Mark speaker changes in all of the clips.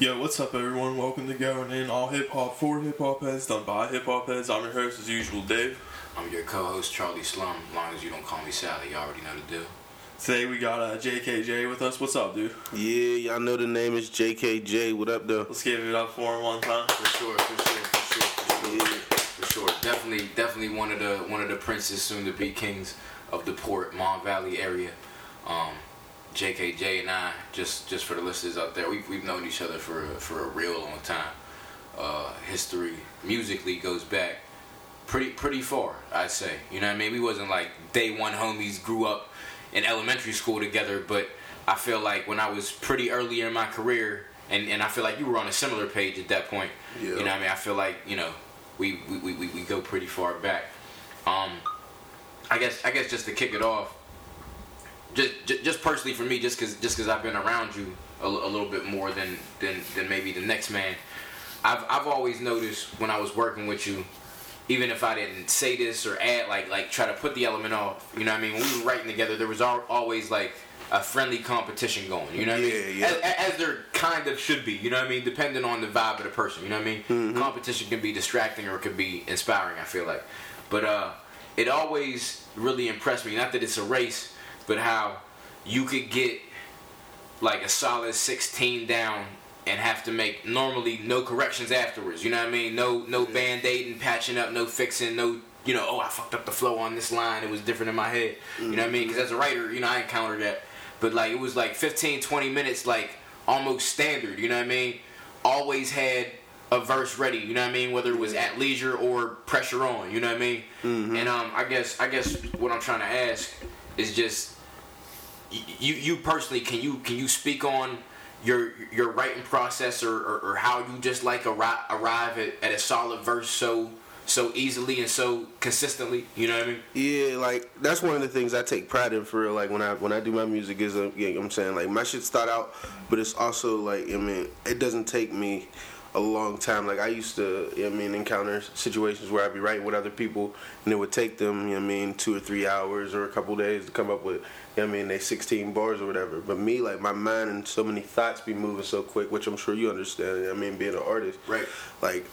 Speaker 1: Yo, what's up, everyone? Welcome to Going In, all hip hop for hip hop heads, done by hip hop heads. I'm your host, as usual, Dave.
Speaker 2: I'm your co-host Charlie Slum. As long as you don't call me Sally, you already know the deal.
Speaker 1: Today we got uh, JKJ with us. What's up, dude?
Speaker 3: Yeah, y'all know the name is JKJ. What up, though?
Speaker 1: Let's give it up for him one time.
Speaker 2: For sure, for sure, for sure, for sure. For sure. Definitely, definitely one of the one of the princes, soon to be kings of the port, Mon Valley area. Um, JKJ and I, just just for the listeners out there, we've, we've known each other for for a real long time. Uh, history musically goes back pretty pretty far, I'd say. You know what I mean? We wasn't like day one homies, grew up in elementary school together, but I feel like when I was pretty early in my career, and, and I feel like you were on a similar page at that point.
Speaker 3: Yeah.
Speaker 2: You know what I mean? I feel like, you know, we, we, we, we go pretty far back. Um, I guess I guess just to kick it off, just just, just personally for me, just cause just cause I've been around you a, a little bit more than, than than maybe the next man. I've I've always noticed when I was working with you, even if I didn't say this or add like like try to put the element off, you know what I mean? When we were writing together, there was always like a friendly competition going. You know what I mean?
Speaker 3: Yeah, yeah.
Speaker 2: As, as there kind of should be. You know what I mean? Depending on the vibe of the person. You know what I mean?
Speaker 3: Mm-hmm.
Speaker 2: Competition can be distracting or it can be inspiring. I feel like, but uh, it always really impressed me. Not that it's a race, but how you could get like a solid 16 down and have to make normally no corrections afterwards. You know what I mean? No no band-aiding, patching up, no fixing, no you know, oh I fucked up the flow on this line. It was different in my head. You know what I mean? Because as a writer, you know, I encountered that. But like it was like 15, 20 minutes, like almost standard. You know what I mean? Always had a verse ready. You know what I mean? Whether it was at leisure or pressure on. You know what I mean? And um, I guess I guess what I'm trying to ask is just you you personally can you can you speak on your your writing process or, or, or how you just like arrive, arrive at, at a solid verse so so easily and so consistently? You know what I mean?
Speaker 3: Yeah, like that's one of the things I take pride in for real. Like when I when I do my music is, uh, yeah, I'm saying? Like my shit start out, but it's also like I mean it doesn't take me a long time. Like I used to, you know I mean, encounter situations where I'd be writing with other people, and it would take them, you know I mean, two or three hours or a couple days to come up with, you know I mean, they 16 bars or whatever. But me, like my mind and so many thoughts be moving so quick, which I'm sure you understand. you know I mean, being an artist,
Speaker 2: Right.
Speaker 3: Like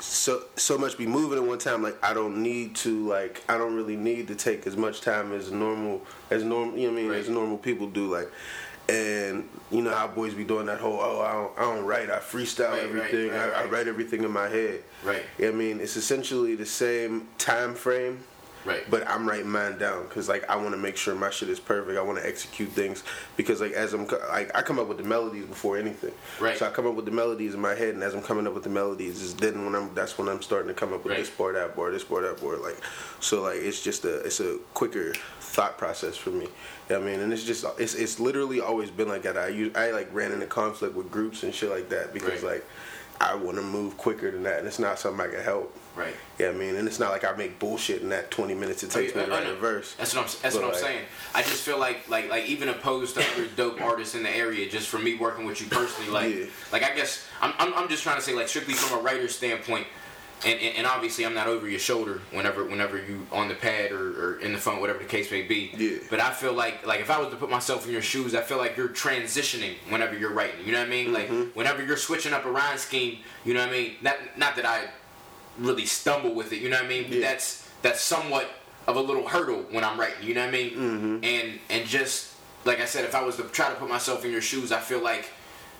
Speaker 3: so so much be moving at one time like i don't need to like i don't really need to take as much time as normal as normal you know i mean
Speaker 2: Right.
Speaker 3: as normal people do like and you know how boys be doing that whole oh i don't, I don't write i freestyle
Speaker 2: Right, right,
Speaker 3: everything
Speaker 2: right,
Speaker 3: I, I
Speaker 2: right.
Speaker 3: write everything in my head
Speaker 2: Right.
Speaker 3: You know what i mean it's essentially the same time frame
Speaker 2: Right.
Speaker 3: but i'm writing mine down because like i want to make sure my shit is perfect i want to execute things because like as i'm like i come up with the melodies before anything
Speaker 2: Right.
Speaker 3: so i come up with the melodies in my head and as i'm coming up with the melodies is then when i'm that's when i'm starting to come up with
Speaker 2: Right.
Speaker 3: this bar that bar this bar that bar like so like it's just a it's a quicker thought process for me you know i mean and it's just it's it's literally always been like that i use i like ran into conflict with groups and shit like that because
Speaker 2: Right.
Speaker 3: like i want to move quicker than that and it's not something i can help
Speaker 2: right
Speaker 3: yeah, I mean, and it's not like I make bullshit in that 20 minutes it takes me to write a verse.
Speaker 2: That's what I'm. That's
Speaker 3: But,
Speaker 2: what I'm
Speaker 3: like-
Speaker 2: saying. I just feel like, like, like even opposed to other dope artists in the area, just for me working with you personally, like,
Speaker 3: Yeah.
Speaker 2: like I guess I'm, I'm, I'm just trying to say, like, strictly from a writer's standpoint, and, and, and obviously I'm not over your shoulder whenever, whenever you on the pad or, or in the phone, whatever the case may be.
Speaker 3: Yeah.
Speaker 2: But I feel like, like if I was to put myself in your shoes, I feel like you're transitioning whenever you're writing. You know what I mean? Like
Speaker 3: Mm-hmm.
Speaker 2: whenever you're switching up a rhyme scheme, you know what I mean? Not, not that I really stumble with it. You know what I mean? But
Speaker 3: Yeah.
Speaker 2: that's that's somewhat of a little hurdle when I'm writing. You know what I mean? Mm-hmm. And and just like I said, if I was to try to put myself in your shoes, I feel like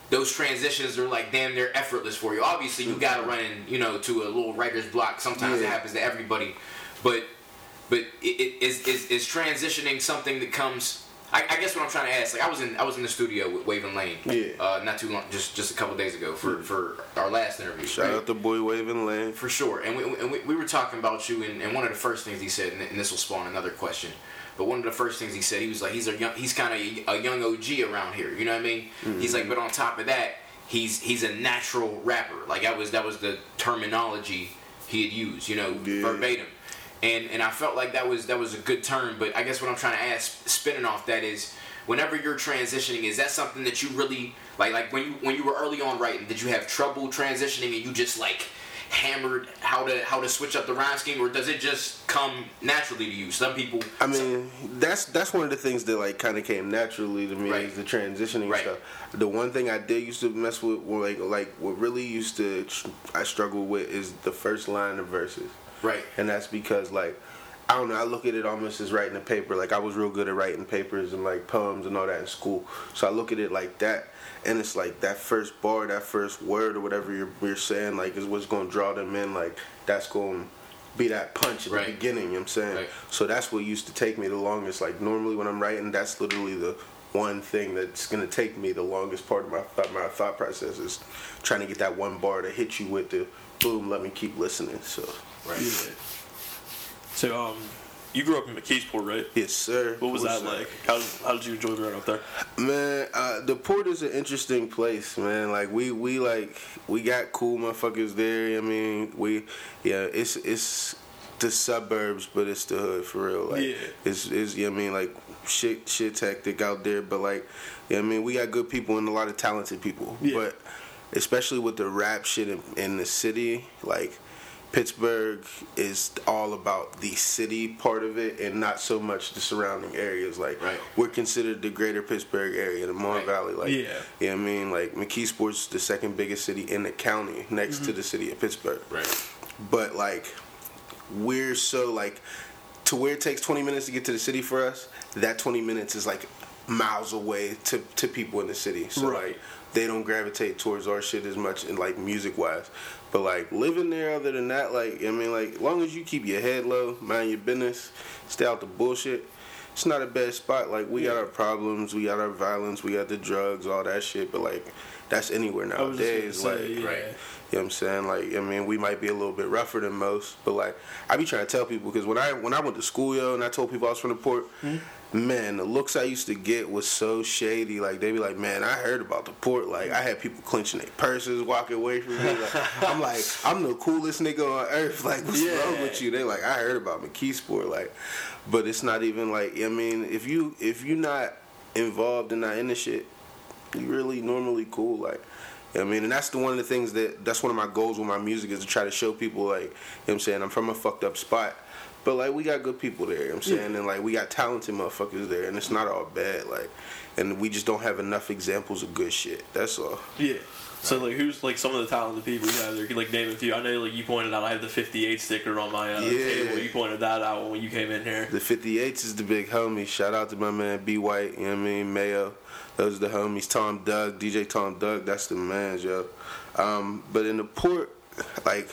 Speaker 2: those transitions are like damn near effortless for you. Obviously, you got to run in, you know, to a little writer's block. Sometimes it happens to everybody, but but it, it is, is is transitioning something that comes. I, I guess what I'm trying to ask, like I was in I was in the studio with Waving Lane,
Speaker 3: Yeah.
Speaker 2: uh, not too long, just just a couple days ago for for our last interview.
Speaker 3: Shout
Speaker 2: right?
Speaker 3: out to Boy Waving Lane
Speaker 2: For sure, and we, and we, we were talking about you, and, and one of the first things he said, and this will spawn another question, but one of the first things he said, he was like, he's a young, he's kind of a young OG around here, you know what I mean? Mm-hmm. He's like, but on top of that, he's he's a natural rapper. Like that was that was the terminology he had used, you know,
Speaker 3: Yeah.
Speaker 2: verbatim. And and I felt like that was that was a good term, but I guess what I'm trying to ask, spinning off that is, whenever you're transitioning, is that something that you really like? Like when you when you were early on writing, did you have trouble transitioning, and you just like hammered how to how to switch up the rhyme scheme, or does it just come naturally to you? Some people.
Speaker 3: I mean, that's that's one of the things that like kind of came naturally to me
Speaker 2: Right.
Speaker 3: is the transitioning
Speaker 2: Right.
Speaker 3: stuff. The one thing I did used to mess with, or like like what really used to I struggle with is the first line of verses,
Speaker 2: Right.
Speaker 3: and that's because like. I don't know. I look at it almost as writing a paper. Like I was real good at writing papers and like poems and all that in school. So I look at it like that, and it's like that first bar, that first word or whatever you're, you're saying, like is what's gonna draw them in. Like that's gonna be that punch at
Speaker 2: Right.
Speaker 3: the beginning. You know what I'm saying?
Speaker 2: Right.
Speaker 3: So that's what used to take me the longest. Like normally when I'm writing, that's literally the one thing that's gonna take me the longest part of my my thought process is trying to get that one bar to hit you with the boom. Let me keep listening. So
Speaker 2: Right.
Speaker 1: Yeah. So, um, you grew up in McKeesport, right?
Speaker 3: yes, sir.
Speaker 1: What was that like? How, how did you enjoy growing up there?
Speaker 3: Man, uh, the port is an interesting place, man. Like we we like we got cool motherfuckers there. I mean, we yeah, it's it's the suburbs, but it's the hood for real. Like
Speaker 1: Yeah.
Speaker 3: it's it's yeah, I mean like shit shit hectic out there, but like yeah, I mean we got good people and a lot of talented people.
Speaker 1: Yeah.
Speaker 3: But especially with the rap shit in, in the city, like Pittsburgh is all about the city part of it and not so much the surrounding areas. Like
Speaker 2: Right.
Speaker 3: we're considered the greater Pittsburgh area, the Mon
Speaker 2: Right.
Speaker 3: Valley. Like
Speaker 1: Yeah.
Speaker 3: you know what I mean? Like McKeesport's the second biggest city in the county next to mm-hmm. the city of Pittsburgh.
Speaker 2: Right.
Speaker 3: But like we're so like to where it takes 20 minutes to get to the city for us, that 20 minutes is like miles away to, to people in the city. So
Speaker 1: Right.
Speaker 3: like they don't gravitate towards our shit as much in like music wise. But like living there other than that, like I mean like long as you keep your head low, mind your business, stay out the bullshit, it's not a bad spot. Like we got our problems, we got our violence, we got the drugs, all that shit, but like that's anywhere nowadays.
Speaker 1: say,
Speaker 3: like
Speaker 1: yeah.
Speaker 2: Right.
Speaker 3: you know what I'm saying? Like, I mean, we might be a little bit rougher than most, but like, I be trying to tell people because when I when I went to school, yo, and I told people I was from the port, man, the looks I used to get was so shady. Like, they'd be like, man, I heard about the port. Like, I had people clenching their purses, walking away from me. Like, I'm like, I'm the coolest nigga on earth. Like, what's
Speaker 1: Yeah.
Speaker 3: wrong with you? They like, I heard about McKeesport. Like, but it's not even like, I mean, if you if you're not involved and not in the shit, you really normally cool. Like, you know what I mean, and that's the one of the things that that's one of my goals with my music is to try to show people like, you know what I'm saying, I'm from a fucked up spot. But like we got good people there, you know what I'm saying, and like we got talented motherfuckers there, and it's not all bad, like, and we just don't have enough examples of good shit. That's all.
Speaker 1: Yeah. So like, who's like some of the talented people you have there? Can, Like name a few. I know like you pointed out I have the 58 sticker on my uh,
Speaker 3: Yeah.
Speaker 1: table. You pointed that out when you came in here.
Speaker 3: The 58s is the big homie. Shout out to my man B White, you know what I mean, Mayo. Those are the homies. Tom Doug, DJ Tom Doug, that's the man, yo. Um, but in the port, like,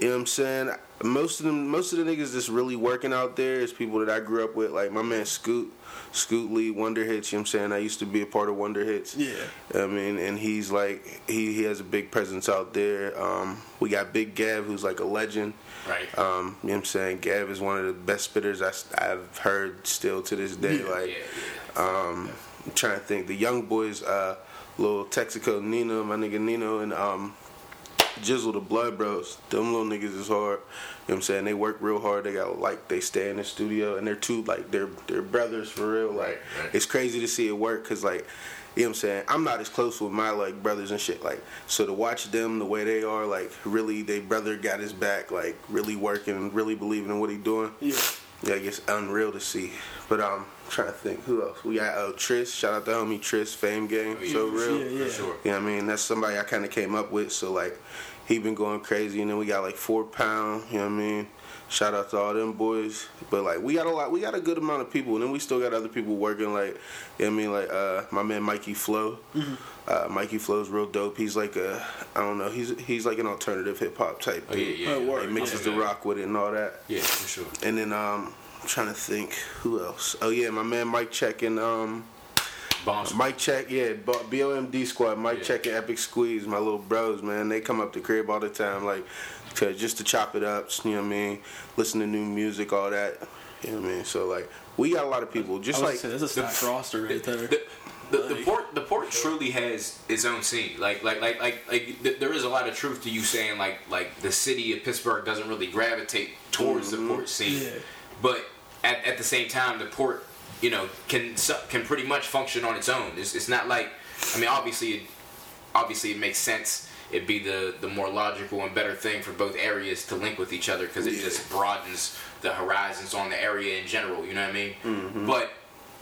Speaker 3: you know what I'm saying? Most of them, most of the niggas that's really working out there is people that I grew up with. Like my man Scoot, Scoot Lee, Wonder Hits. You know what I'm saying? I used to be a part of Wonder Hits.
Speaker 1: Yeah.
Speaker 3: I mean, and he's like, he, he has a big presence out there. Um, we got Big Gav, who's like a legend.
Speaker 2: Right.
Speaker 3: Um, you know what I'm saying? Gav is one of the best spitters I, have heard still to this day.
Speaker 1: Yeah.
Speaker 3: like,
Speaker 2: yeah.
Speaker 3: um, I'm trying to think. The young boys, uh, little Texaco Nino, my nigga Nino, and um, Jizzle, the Blood Bros. Them little niggas is hard. You know what I'm saying? They work real hard. They got like they stay in the studio, and they're two like they're they're brothers for real. Like it's crazy to see it work because like. You know what I'm saying? I'm not as close with my like brothers and shit. Like, so to watch them the way they are, like, really, they brother got his back, like, really working, really believing in what he doing.
Speaker 1: Yeah.
Speaker 3: Yeah, it's unreal to see. But um, I'm trying to think who else. We got oh Tris. Shout out to homie Tris, Fame Game.
Speaker 2: Oh, yeah,
Speaker 3: so real.
Speaker 1: Yeah, yeah.
Speaker 2: Sure.
Speaker 3: You know what I mean? That's somebody I kind of came up with. So like, he been going crazy. And then we got like Four Pound. You know what I mean? Shout out to all them boys. But like, we got a lot. We got a good amount of people. And then we still got other people working. Like, you know what I mean? Like uh, my man Mikey Flow.
Speaker 2: Mm-hmm.
Speaker 3: Uh, Mikey Flow's real dope. He's like a, I don't know. He's he's like an alternative hip hop type.
Speaker 2: Oh, yeah, yeah. Yeah.
Speaker 1: word.
Speaker 3: He mixes
Speaker 2: Yeah,
Speaker 3: the
Speaker 2: yeah.
Speaker 3: rock with it and all that.
Speaker 2: Yeah, for sure.
Speaker 3: And then um, I'm trying to think who else. Oh yeah, my man Mike Check and um,
Speaker 2: Bombs.
Speaker 3: Mike Check, yeah, B- BOMD squad. Mike
Speaker 2: Yeah.
Speaker 3: Check and Epic Squeeze, my little bros, man. They come up to crib all the time, like, to, just to chop it up. You know what I mean? Listen to new music, all that. You know what I mean? So like, we got a lot of people. Just
Speaker 1: I was
Speaker 3: like,
Speaker 1: saying, that's a stacked roster right there.
Speaker 2: The, the, the port the port truly has its own scene. Like like like like like th- there is a lot of truth to you saying like like the city of Pittsburgh doesn't really gravitate towards the mm-hmm. port scene,
Speaker 1: Yeah.
Speaker 2: but at, at the same time the port you know can can pretty much function on its own. It's, it's not like I mean obviously it, obviously it makes sense it'd be the the more logical and better thing for both areas to link with each other because it
Speaker 3: Yeah.
Speaker 2: just broadens the horizons on the area in general. You know what I mean?
Speaker 3: Mm-hmm.
Speaker 2: But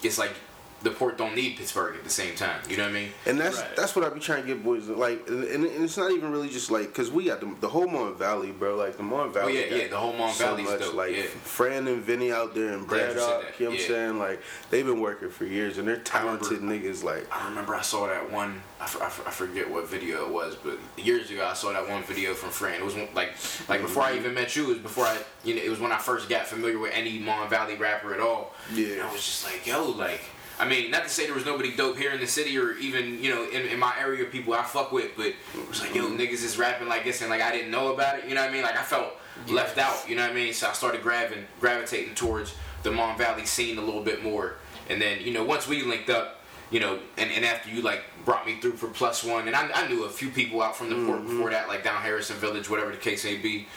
Speaker 2: it's like the port don't need Pittsburgh at the same time. You know what I mean?
Speaker 3: And that's
Speaker 1: Right.
Speaker 3: that's what I be trying to get boys like, and, and it's not even really just like because we got the, the whole Mon Valley, bro. Like the Mon Valley.
Speaker 2: Oh, yeah, yeah, the whole Mon
Speaker 3: so
Speaker 2: Valley's
Speaker 3: much,
Speaker 2: dope,
Speaker 3: Like
Speaker 2: yeah.
Speaker 3: Fran and Vinny out there and
Speaker 2: said
Speaker 3: Braddock.
Speaker 2: that,
Speaker 3: You know what I'm saying? Like they've been working for years and they're
Speaker 2: remember-
Speaker 3: talented niggas. Like
Speaker 2: I remember I saw that one. I, f- I f- I forget what video it was, but years ago I saw that one video from Fran. It was like like mm-hmm. before I even met you. It was before I you know it was when I first got familiar with any Mon Valley rapper at all.
Speaker 3: Yeah.
Speaker 2: And I was just like, yo, like. I mean, not to say there was nobody dope here in the city or even, you know, in, in my area of people I fuck with, but it was like, yo, niggas is rapping like this and like I didn't know about it, you know what I mean? Like I felt left out, you know what I mean? So I started grabbing, gravitating towards the Mon Valley scene a little bit more. And then, you know, once we linked up, you know, and, and after you like brought me through for plus one, and I, I knew a few people out from the port before that, like down Harrison Village, whatever the case may be,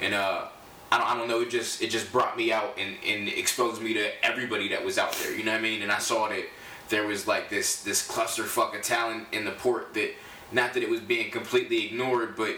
Speaker 2: and uh, I don't, I don't know, it just it just brought me out and, and exposed me to everybody that was out there, you know what I mean? And I saw that there was like this this clusterfuck of talent in the port that, not that it was being completely ignored, but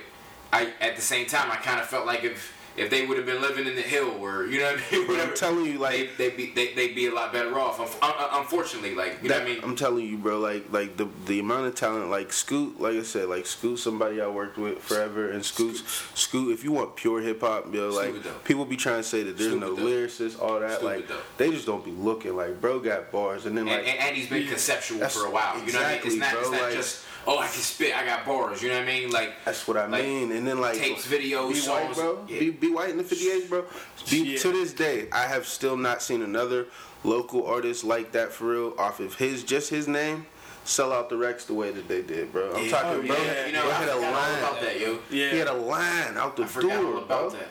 Speaker 2: I at the same time I kind of felt like if if they would have been living in the hill or you know what I mean,
Speaker 3: But I'm telling you, like-
Speaker 2: they they'd be they, they'd be a lot better off. Unf- un- un- Unfortunately, like you know what I mean.
Speaker 3: I'm telling you, bro. Like like the the amount of talent, like Scoot, like I said, like Scoot, somebody I worked with forever, and Scoot, Scoot. If you want pure hip hop, yo, like people be trying to say that there's
Speaker 2: Stupid
Speaker 3: no lyricists, all that. Like they just don't be looking. Like bro got bars, and then like
Speaker 2: and, and he's been conceptual for a while. You know what I mean? It's
Speaker 3: exactly,
Speaker 2: not, it's
Speaker 3: bro,
Speaker 2: not
Speaker 3: like-
Speaker 2: just oh I can spit, I got bars. You know what I mean? Like
Speaker 3: That's what I
Speaker 2: Like,
Speaker 3: mean. And then like
Speaker 2: tapes, videos,
Speaker 3: B White, bro.
Speaker 2: yeah.
Speaker 3: Be, B White in the 58s, bro. Be,
Speaker 1: Yeah.
Speaker 3: To this day, I have still not seen another local artist like that for real. Off of his just his name, sell out the Rex the way that they did, bro. I'm
Speaker 2: Yeah.
Speaker 3: talking,
Speaker 1: Oh,
Speaker 3: bro.
Speaker 1: yeah.
Speaker 2: you know,
Speaker 3: they
Speaker 2: I
Speaker 3: had a line.
Speaker 2: about that, yo.
Speaker 1: Yeah.
Speaker 3: He had a line out the
Speaker 2: I forgot
Speaker 3: door,
Speaker 2: all about
Speaker 3: bro.
Speaker 2: that.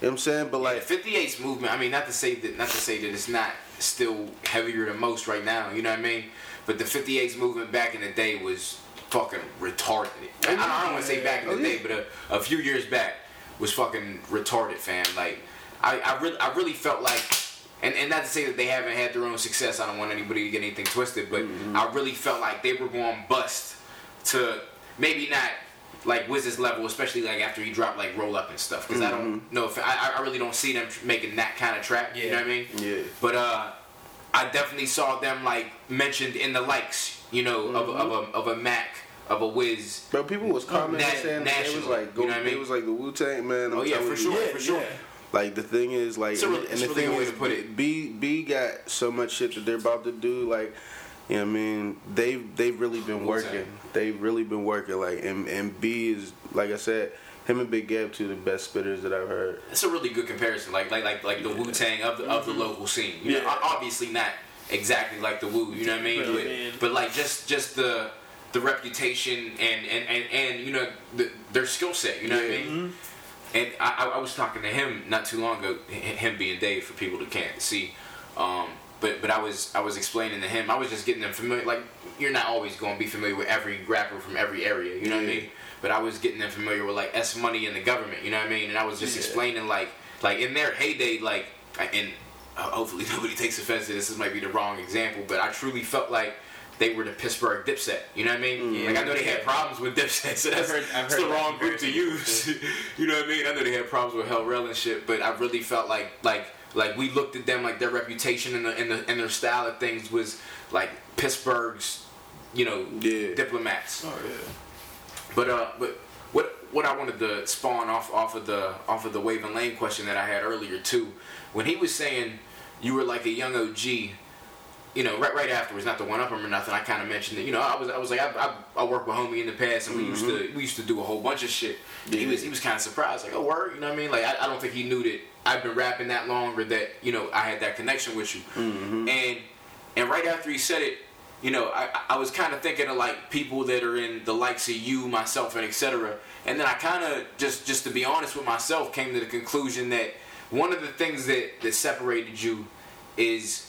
Speaker 3: You know what I'm saying? But
Speaker 2: Like
Speaker 3: like,
Speaker 2: 58's movement. I mean, not to say that, not to say that it's not still heavier than most right now. You know what I mean? But the 58's movement back in the day was fucking retarded. I, I don't want to say back in the
Speaker 3: Oh,
Speaker 2: day, but a, a few years back was fucking retarded, fam. Like, I, I really, I really felt like. And, and not to say that they haven't had their own success. I don't want anybody to get anything twisted, but
Speaker 3: Mm-hmm.
Speaker 2: I really felt like they were going bust to maybe not like Wiz's level, especially like after he dropped like Roll Up and stuff. Because I
Speaker 3: Mm-hmm.
Speaker 2: don't know if I, I really don't see them making that kind of track. You know what I mean?
Speaker 3: Yeah.
Speaker 2: But uh, I definitely saw them like mentioned in the likes. You know, of,
Speaker 3: Mm-hmm.
Speaker 2: of a of a Mac, of a Wiz.
Speaker 3: But people was commenting
Speaker 2: Na-
Speaker 3: saying that it was like, go,
Speaker 2: you know what I mean?
Speaker 3: it was like the Wu Tang man. I'm
Speaker 2: Oh, yeah, for sure,
Speaker 1: Yeah,
Speaker 2: for sure.
Speaker 1: yeah.
Speaker 3: Like the thing is, like, and, and the thing is,
Speaker 2: to put it.
Speaker 3: B B got so much shit that they're about to do. Like, you know, what I mean, they've they've really been
Speaker 2: Wu-Tang.
Speaker 3: working. They've really been working. Like, and and B is like I said, him and Big Gav two of the best spitters that I've heard.
Speaker 2: It's a really good comparison. Like like like like the Wu Tang of the of the local scene. You
Speaker 1: Yeah.
Speaker 2: o- obviously not exactly like the Wu. You know what I mean?
Speaker 1: But,
Speaker 2: But, but like just just the the reputation and and and, and you know the, their skill set. You know what I
Speaker 3: Yeah.
Speaker 2: mean? And I, I- I was talking to him not too long ago. Him being Dave for people that can't see. Um, but but I was I was explaining to him. I was just getting them familiar. Like you're not always going to be familiar with every rapper from every area. You know what I mean? But I was getting them familiar with like S Money and the government. You know what I mean? And I was just
Speaker 1: Yeah.
Speaker 2: explaining like like in their heyday, like and uh, hopefully nobody takes offense to this. This might be the wrong example, but I truly felt like. They were the Pittsburgh Dipset, you know what I mean? Like I know they had problems with Dipset, so that's,
Speaker 1: heard-
Speaker 2: that's the
Speaker 1: that
Speaker 2: wrong group to use. you know what I mean? I know they had problems with Hell Rell and shit, but I really felt like like like we looked at them like their reputation and the, and, the, and their style of things was like Pittsburgh's, you know,
Speaker 3: Yeah.
Speaker 2: diplomats.
Speaker 1: Oh yeah.
Speaker 2: But uh, but what what I wanted to spawn off off of the off of the Waving Lane question that I had earlier too, when he was saying you were like a young OG. You know, right right afterwards, not the one up him or nothing. I kind of mentioned that. You know, I was I was like I, I, I worked with homie in the past, and we used to we used to do a whole bunch of shit. He was he was kind of surprised, like, oh word, you know what I mean? Like I, I don't think he knew that I've been rapping that long, or that you know I had that connection with you. And and right after he said it, you know, I, I was kind of thinking of like people that are in the likes of you, myself, and etc. And then I kind of just just to be honest with myself, came to the conclusion that one of the things that that separated you is.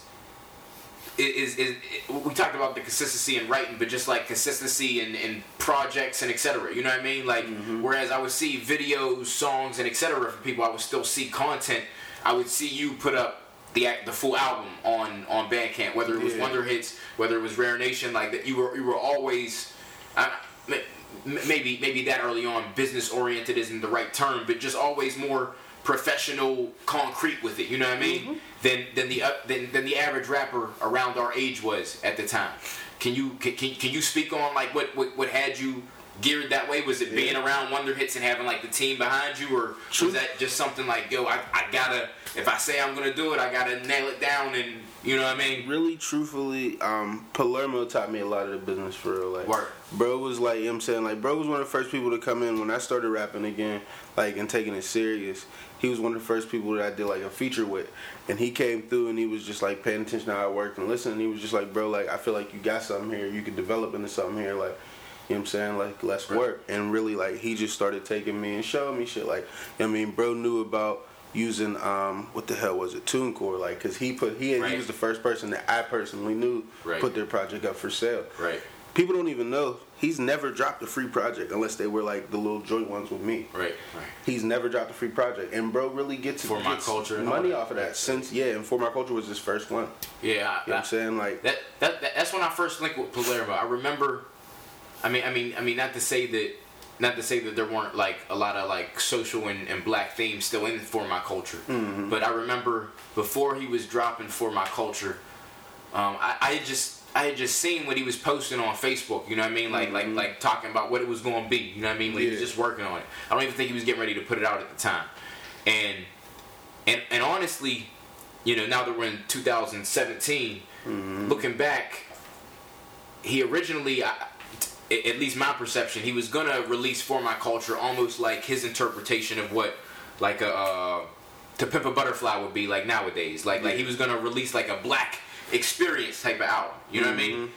Speaker 2: Is, is, is we talked about the consistency in writing, but just like consistency in, in projects and etc. You know what I mean? Like, mm-hmm. whereas I would see videos, songs, and etc. from people, I would still see content. I would see you put up the act, the full album on on Bandcamp, whether it was
Speaker 3: Yeah.
Speaker 2: Wonder Hits, whether it was Rare Nation, like that. You were you were always. I, maybe maybe that early on business oriented isn't the right term, but just always more professional, concrete with it. You know what I mean?
Speaker 3: Mm-hmm.
Speaker 2: Than than the uh, than, than the average rapper around our age was at the time. Can you can, can, can you speak on like what, what what had you geared that way? Was it being around Wonder Hits and having like the team behind you, or
Speaker 3: True.
Speaker 2: was that just something like yo, I, I gotta if I say I'm gonna do it, I gotta nail it down and you know what I mean?
Speaker 3: really truthfully um palermo taught me a lot of the business for real like
Speaker 2: Word.
Speaker 3: bro was like you know what i'm saying like bro was one of the first people to come in when i started rapping again like and taking it serious he was one of the first people that i did like a feature with and he came through and he was just like paying attention to how i worked and listening he was just like bro like i feel like you got something here you could develop into something here like you know what I'm saying? Like, let's work. And really, like, he just started taking me and showing me shit. Like, you know what I mean? Bro knew about using, um, what the hell was it? TuneCore. Like, because he put, he,
Speaker 2: Right.
Speaker 3: he was the first person that I personally knew
Speaker 2: Right.
Speaker 3: put their project up for sale.
Speaker 2: Right.
Speaker 3: People don't even know he's never dropped a free project unless they were like the little joint ones with me.
Speaker 2: Right. Right.
Speaker 3: He's never dropped a free project, and bro really gets
Speaker 2: For My Culture and
Speaker 3: money off of that. Since yeah, and for my culture was his first one. You
Speaker 2: Yeah.
Speaker 3: know
Speaker 2: I,
Speaker 3: what I'm saying? Like,
Speaker 2: That, that, that that's when I first linked with Palermo. I remember. I mean, I mean, I mean, not to say that, not to say that there weren't like a lot of like social and, and black themes still in for my culture. Mm-hmm. But I remember before he was dropping for my culture, um, I, I just I had just seen what he was posting on Facebook. You know what I mean? Like like mm-hmm. like talking about what it was going to be. You know what I mean? When he was just working on it. I don't even think he was getting ready to put it out at the time. And and and honestly, you know, now that we're in 2017, mm-hmm. looking back, he originally, I, at least my perception, he was gonna release for my culture almost like his interpretation of what like a uh, to pimp a butterfly would be like nowadays. Like like he was gonna release like a black experience type of album. You know what I mean?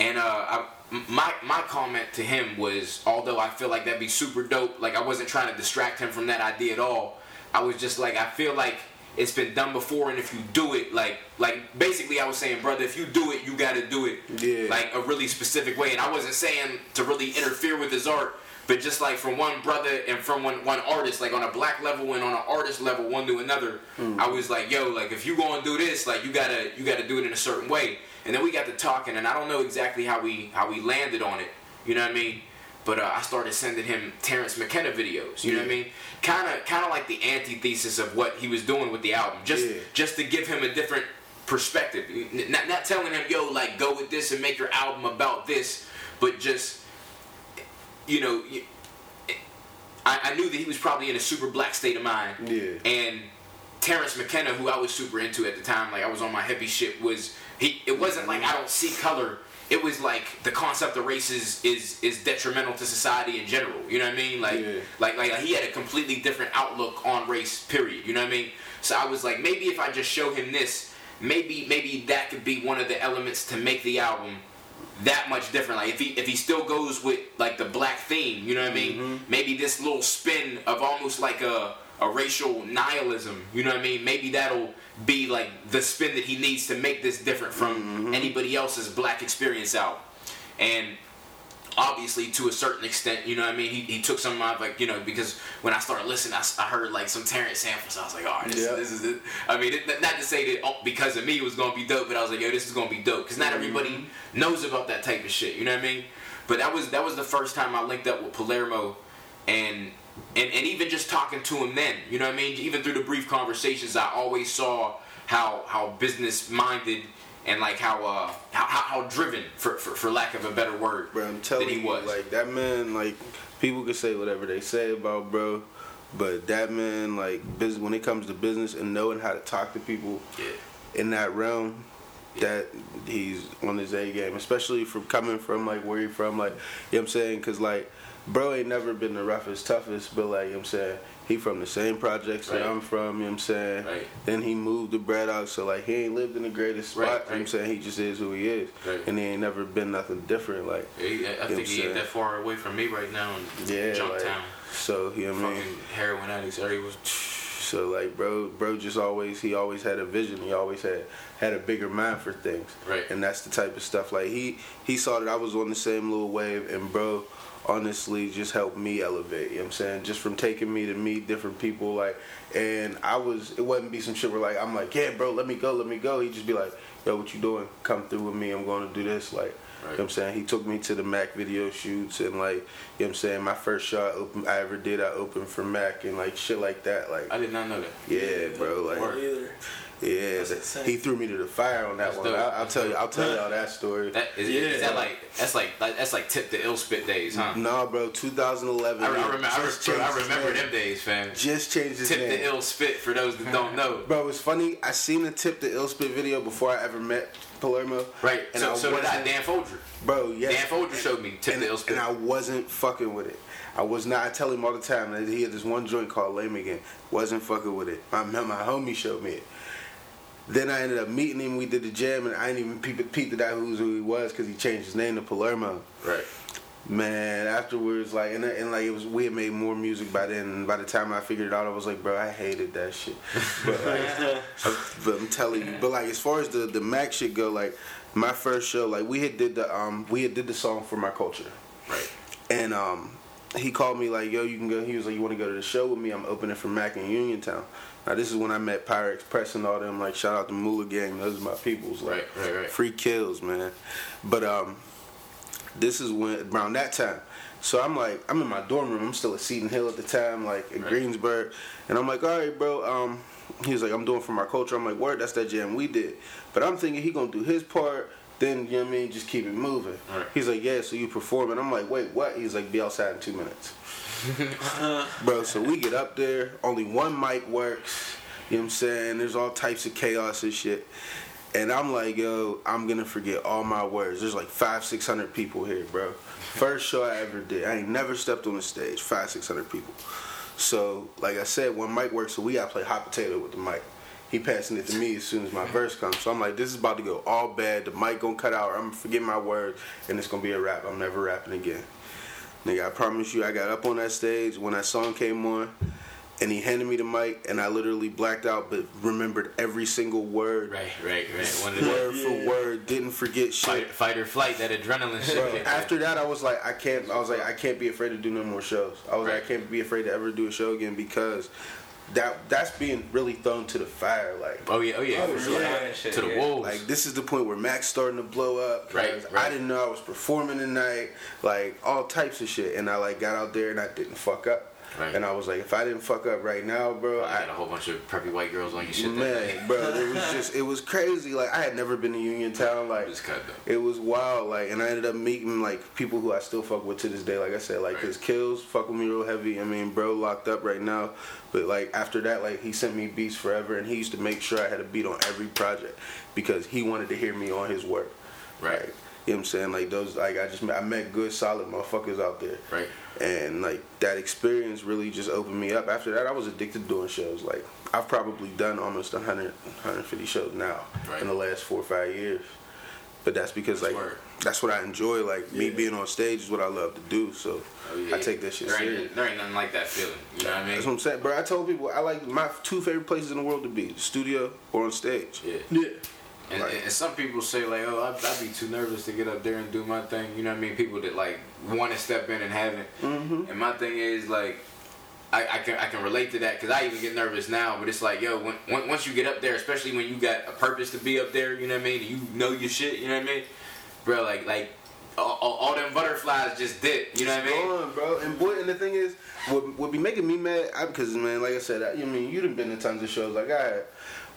Speaker 2: And uh, I, my my comment to him was, although I feel like that'd be super dope, like I wasn't trying to distract him from that idea at all. I was just like, I feel like it's been done before, and if you do it, like like basically, I was saying, brother, if you do it, you got to do it
Speaker 3: Yeah.
Speaker 2: like a really specific way. And I wasn't saying to really interfere with his art. But just like from one brother and from one, one artist, like on a black level and on an artist level, one to another, hmm. I was like, yo, like if you gonna do this, like you gotta you gotta do it in a certain way. And then we got to talking, and I don't know exactly how we how we landed on it. You know what I mean? But uh, I started sending him Terence McKenna videos. You know what I mean? Kind of kind of like the antithesis of what he was doing with the album, just
Speaker 3: Yeah.
Speaker 2: just to give him a different perspective. Not not telling him, yo, like go with this and make your album about this, but just you know. I knew that he was probably in a super black state of mind.
Speaker 3: Yeah.
Speaker 2: And Terence McKenna, who I was super into at the time, like I was on my hippie shit, was he? It wasn't like I don't see color. It was like the concept of race is is, is detrimental to society in general. You know what I mean? Like,
Speaker 3: Yeah.
Speaker 2: like like he had a completely different outlook on race. Period. You know what I mean? So I was like, maybe if I just show him this, maybe maybe that could be one of the elements to make the album that much different. Like if he if he still goes with like the black theme, you know what I mean? Mm-hmm. Maybe this little spin of almost like a a racial nihilism, you know what I mean? Maybe that'll be like the spin that he needs to make this different from mm-hmm. anybody else's black experience out. And obviously to a certain extent, you know what I mean? He, he took some of my like, you know, because when I started listening, I, I heard like some Terence samples. I was like, all right, this,
Speaker 3: Yeah.
Speaker 2: this is it. I mean, it, not to say that oh, because of me it was gonna be dope, but I was like, yo, this is gonna be dope because not mm-hmm. everybody knows about that type of shit. You know what I mean? But that was that was the first time I linked up with Palermo, and and and even just talking to him then, you know what I mean? Even through the brief conversations, I always saw how how business minded. And like how uh how, how, how driven for, for for lack of a better word
Speaker 3: Bro, I'm telling
Speaker 2: that he
Speaker 3: you,
Speaker 2: was.
Speaker 3: like that man, like people can say whatever they say about bro, but that man, like business when it comes to business and knowing how to talk to people
Speaker 2: yeah.
Speaker 3: in that realm, that he's on his A game, especially from coming from like where he from, like you know what I'm saying, cause like bro ain't never been the roughest, toughest, but like you know what I'm saying. He from the same projects
Speaker 2: Right.
Speaker 3: that I'm from, you know what I'm saying?
Speaker 2: Right.
Speaker 3: Then he moved to Braddock, so like he ain't lived in the greatest spot,
Speaker 2: Right,
Speaker 3: you know what I'm saying? He just is who he is.
Speaker 2: Right.
Speaker 3: And he ain't never been nothing different. Like
Speaker 2: he- I, I think he ain't that far away from me right now in
Speaker 3: Yeah, like,
Speaker 2: Junktown.
Speaker 3: so you know what I mean.
Speaker 2: Heroin addicts. Everybody was.
Speaker 3: So like, bro, bro, just always he always had a vision. He always had had a bigger mind for things.
Speaker 2: Right.
Speaker 3: And that's the type of stuff. Like he he saw that I was on the same little wave, and bro, honestly, just helped me elevate. You know what I'm saying? Just from taking me to meet different people, like, and I was it wouldn't be some shit where like I'm like, yeah, bro, let me go, let me go. He'd just be like, yo, what you doing? Come through with me. I'm going to do this. Like. you know what I'm saying? He took me to the Mac video shoots and like, you know what I'm saying? My first shot I, opened, I ever did, I opened for Mac and like shit like that. Like,
Speaker 2: I did not know that.
Speaker 3: yeah, bro. Like,
Speaker 1: Either.
Speaker 3: Yeah,
Speaker 1: That's
Speaker 3: that-
Speaker 1: insane.
Speaker 3: he threw me to the fire on that
Speaker 2: That's
Speaker 3: one.
Speaker 2: dope.
Speaker 3: I, I'll tell you. I'll tell y'all that story.
Speaker 2: That is,
Speaker 1: Yeah.
Speaker 2: is that like that's like, like that's like tip the ill spit days, huh?
Speaker 3: No, bro, 2011.
Speaker 2: I, I remember, I,
Speaker 3: just
Speaker 2: re- bro, I remember them days, fam.
Speaker 3: Just changed his
Speaker 2: Tip
Speaker 3: name.
Speaker 2: the ill spit for those that don't know.
Speaker 3: Bro, it's funny. I seen the tip the ill spit video before I ever met Palermo.
Speaker 2: Right.
Speaker 3: And
Speaker 2: so
Speaker 3: I
Speaker 2: so did I.
Speaker 3: wasn't-
Speaker 2: Dan Folger.
Speaker 3: Bro, yeah.
Speaker 2: Dan Folger showed me tip
Speaker 3: and,
Speaker 2: the ill spit.
Speaker 3: and I wasn't fucking with it. I was not. I tell him all the time that he had this one joint called Lame Again. Wasn't fucking with it. My my homie showed me it. Then I ended up meeting him. We did the jam, and I didn't even peep, peep that who who he was because he changed his name to Palermo.
Speaker 2: right.
Speaker 3: Man, afterwards, like, and, and like it was, we had made more music by then. And by the time I figured it out, I was like, bro, I hated that shit. But like, but I'm telling you, but like as far as the the Mac shit go, like my first show, like we had did the um we had did the song for my culture,
Speaker 2: Right.
Speaker 3: and um he called me like, yo, you can go. He was like, you want to go to the show with me? I'm opening for Mac in Uniontown. Now this is when I met Pyre Express and all them. Like shout out to Moolah Gang, those are my peoples. Like,
Speaker 2: Right, right, right.
Speaker 3: Free kills, man. But um, this is when around that time. So I'm like, I'm in my dorm room. I'm still at Seton Hill at the time, like in
Speaker 2: Right.
Speaker 3: Greensburg, and I'm like, all right, bro. Um, he was like, I'm doing for my culture. I'm like, word, that's that jam we did. But I'm thinking he gonna do his part. Then you know what I mean, just keep it moving.
Speaker 2: Right.
Speaker 3: He's like, yeah. So you perform, and I'm like, wait, what? He's like, be outside in two minutes. Bro, so we get up there, only one mic works. You know what I'm saying? There's all types of chaos and shit. And I'm like, yo, I'm gonna forget all my words. There's like five, six hundred people here, bro. First show I ever did. I ain't never stepped on the stage. Five, six hundred people. So, like I said, one mic works, so we gotta play hot potato with the mic. He passing it to me as soon as my verse comes. So I'm like, this is about to go all bad. The mic gonna cut out. I'm gonna forget my words, and it's gonna be a rap. I'm never rapping again. Nigga, I promise you, I got up on that stage when that song came on, and he handed me the mic, and I literally blacked out, but remembered every single word,
Speaker 2: Right. Right. Right. One of the
Speaker 3: word
Speaker 1: Yeah.
Speaker 3: for word. Didn't forget shit.
Speaker 2: fight, fight or flight, that adrenaline shit.
Speaker 3: Bro, after that, I was like, I can't. I was like, I can't be afraid to do no more shows. I was like, I can't be afraid to ever do a show again because that that's being really thrown to the fire. Like,
Speaker 2: Oh yeah. Oh yeah.
Speaker 4: Oh,
Speaker 2: for sure.
Speaker 4: yeah. Shit,
Speaker 2: To the
Speaker 4: yeah.
Speaker 2: wolves.
Speaker 3: like this is the point where Mac's starting to blow up.
Speaker 2: Right, right.
Speaker 3: I didn't know I was performing tonight. Like all types of shit, and I like got out there and I didn't fuck up.
Speaker 2: Right.
Speaker 3: And I was like, if I didn't fuck up right now, bro,
Speaker 2: I got a whole bunch of preppy white girls on your shit.
Speaker 3: Man, bro, it was just it was crazy. Like I had never been to Uniontown. Like
Speaker 2: Just cut though.
Speaker 3: it was wild. Like and I ended up meeting like people who I still fuck with to this day. Like I said, like
Speaker 2: Right.
Speaker 3: his kills fuck with me real heavy. I mean, bro, locked up right now. But like after that, like he sent me beats forever, and he used to make sure I had a beat on every project because he wanted to hear me on his work.
Speaker 2: Right.
Speaker 3: Like, you know what I'm saying? Like those, like I just met, I met good, solid motherfuckers out there.
Speaker 2: Right.
Speaker 3: And like that experience really just opened me up. After that, I was addicted to doing shows. Like I've probably done almost 100, 150 shows now
Speaker 2: Right.
Speaker 3: in the last four or five years. But that's because
Speaker 2: That's
Speaker 3: like
Speaker 2: word.
Speaker 3: that's what I enjoy. Like me being on stage is what I love to do. So
Speaker 2: Oh, yeah.
Speaker 3: I take that shit
Speaker 2: there
Speaker 3: serious.
Speaker 2: Ain't, there ain't nothing like that feeling. You know what I mean?
Speaker 3: That's what I'm saying, bro. I told people I like my two favorite places in the world to be: the studio or on stage.
Speaker 2: Yeah.
Speaker 1: Yeah.
Speaker 2: And,
Speaker 3: Right.
Speaker 2: and some people say like, oh, I'd, I'd be too nervous to get up there and do my thing. You know what I mean? People that like want to step in and haven't.
Speaker 3: Mm-hmm.
Speaker 2: And my thing is like, I, I can I can relate to that because I even get nervous now. But it's like, yo, when, when, once you get up there, especially when you got a purpose to be up there, you know what I mean? You know your shit. You know what I mean? Bro, like like all, all, all them butterflies just dip. You know what I mean?
Speaker 3: Gone, bro. And boy, and the thing is, what would be making me mad? Because man, like I said, I, I mean, you done been to tons of shows like I had.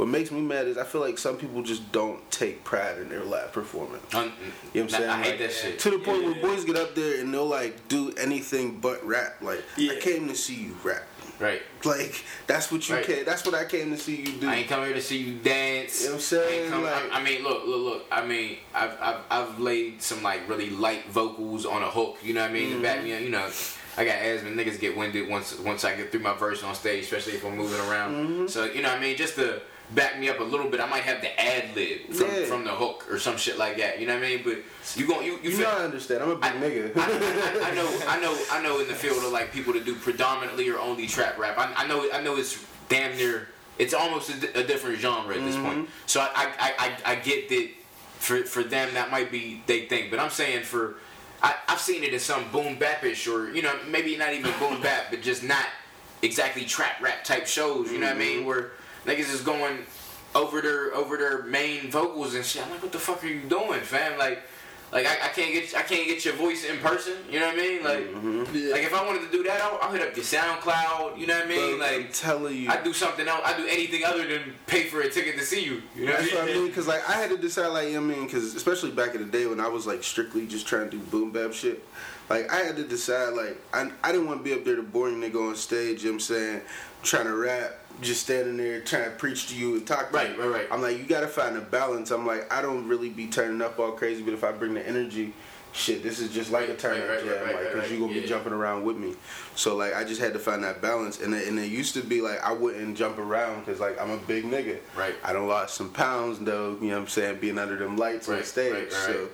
Speaker 3: What makes me mad is I feel like some people just don't take pride in their live performance. You know what I'm saying?
Speaker 2: I hate
Speaker 3: Like,
Speaker 2: that shit.
Speaker 3: To the point
Speaker 1: Yeah.
Speaker 3: where boys get up there and they'll like do anything but rap. Like
Speaker 1: Yeah.
Speaker 3: I came to see you rap.
Speaker 2: Right.
Speaker 3: Like that's what you
Speaker 2: Right.
Speaker 3: came. That's what I came to see you do.
Speaker 2: I ain't come here to see you dance.
Speaker 3: You know what I'm saying?
Speaker 2: ain't come,
Speaker 3: Like-
Speaker 2: I, I mean, look, look, look. I mean, I've, I've, I've laid some like really light vocals on a hook. You know what I mean? To back me up. You know, I got asthma. Niggas get winded once once I get through my verse on stage, especially if I'm moving around.
Speaker 3: Mm-hmm.
Speaker 2: So you know what I mean? Just to back me up a little bit, I might have the ad lib from,
Speaker 3: Yeah.
Speaker 2: from the hook or some shit like that. You know what I mean? But you gon' you you,
Speaker 3: you
Speaker 2: feel-
Speaker 3: know I understand. I'm a big
Speaker 2: I,
Speaker 3: nigga.
Speaker 2: I, I, I know, I know, I know. In the field of like people that do predominantly or only trap rap, I, I know, I know it's damn near. It's almost a, a different genre at this point. Mm-hmm. So I, I, I, get that for for them that might be they think, but I'm saying for I, I've seen it in some boom bapish or you know maybe not even boom bap, but just not exactly trap rap type shows. You know what I mean? Mm-hmm. Where niggas is going over their over their main vocals and shit. I'm like, what the fuck are you doing, fam? Like Like I, I can't get I can't get your voice in person. You know what I mean? Like
Speaker 3: Mm-hmm.
Speaker 2: like if I wanted to do that, I'll, I'll hit up your SoundCloud. You know what I mean?
Speaker 3: Bro, I'm
Speaker 2: like
Speaker 3: telling you.
Speaker 2: I do something else. I do anything other than pay for a ticket to see you. You know
Speaker 3: That's
Speaker 2: what
Speaker 3: what I mean, because like I had to decide, like you know what I mean, because especially back in the day when I was like strictly just trying to do boom bap shit, like I had to decide, like I, I didn't want to be up there the boring nigga on stage. You know what I'm saying, trying to rap, just standing there trying to preach to you and talk to
Speaker 2: Right,
Speaker 3: you.
Speaker 2: right, right.
Speaker 3: I'm like, you gotta find a balance. I'm like, I don't really be turning up all crazy, but if I bring the energy. Shit, this is just like a turn up
Speaker 2: Right, right,
Speaker 3: jam,
Speaker 2: right, right,
Speaker 3: like, cause
Speaker 2: right,
Speaker 3: you gonna
Speaker 2: yeah.
Speaker 3: be jumping around with me. So like, I just had to find that balance, and it, and it used to be like I wouldn't jump around, cause like I'm a big nigga.
Speaker 2: Right.
Speaker 3: I don't lost some pounds though, you know what I'm saying, being under them lights on
Speaker 2: Right,
Speaker 3: stage.
Speaker 2: right, right,
Speaker 3: So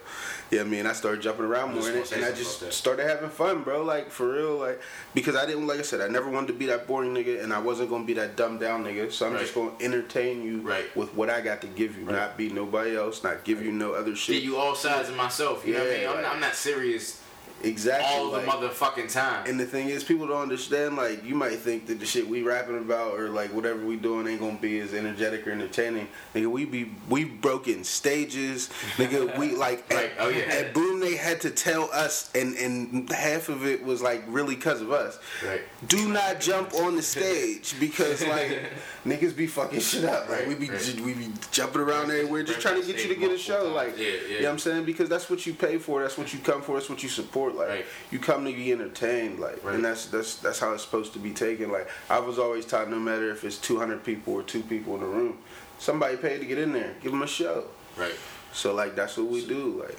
Speaker 3: yeah, I mean I started jumping around
Speaker 2: I
Speaker 3: more and, and I just
Speaker 2: something about that.
Speaker 3: started having fun, bro, like for real, like because I didn't like I said, I never wanted to be that boring nigga and I wasn't gonna be that dumbed down nigga. So I'm just gonna entertain you
Speaker 2: Right.
Speaker 3: with what I got to give you, not be nobody else, not give you no other shit.
Speaker 2: Give you all sides of myself. You know what I
Speaker 3: Yeah,
Speaker 2: mean? I'm, not, I'm not serious
Speaker 3: exactly
Speaker 2: all the
Speaker 3: like-
Speaker 2: motherfucking time.
Speaker 3: And the thing is, people don't understand. Like, you might think that the shit we rapping about or like whatever we doing ain't gonna be as energetic or entertaining. Nigga, we be we broken stages. Nigga, we like
Speaker 2: Right.
Speaker 3: at,
Speaker 2: Oh, yeah.
Speaker 3: at Boom they had to tell us, and and half of it was like really because of us.
Speaker 2: Right.
Speaker 3: Do not jump on the stage because like niggas be fucking shit up. Like we be
Speaker 2: Right, right.
Speaker 3: we be jumping around everywhere just trying to get you to get a show.
Speaker 4: times.
Speaker 3: Like
Speaker 2: Yeah, yeah.
Speaker 3: you know what I'm saying? Because that's what you pay for. That's what you come for. That's what you support. Like
Speaker 2: Right.
Speaker 3: you come to be entertained. Like
Speaker 2: Right.
Speaker 3: and that's that's that's how it's supposed to be taken. Like I was always taught, no matter if it's 200 people or two people in the room, somebody paid to get in there. Give them a show.
Speaker 2: Right.
Speaker 3: So like that's what we do. Like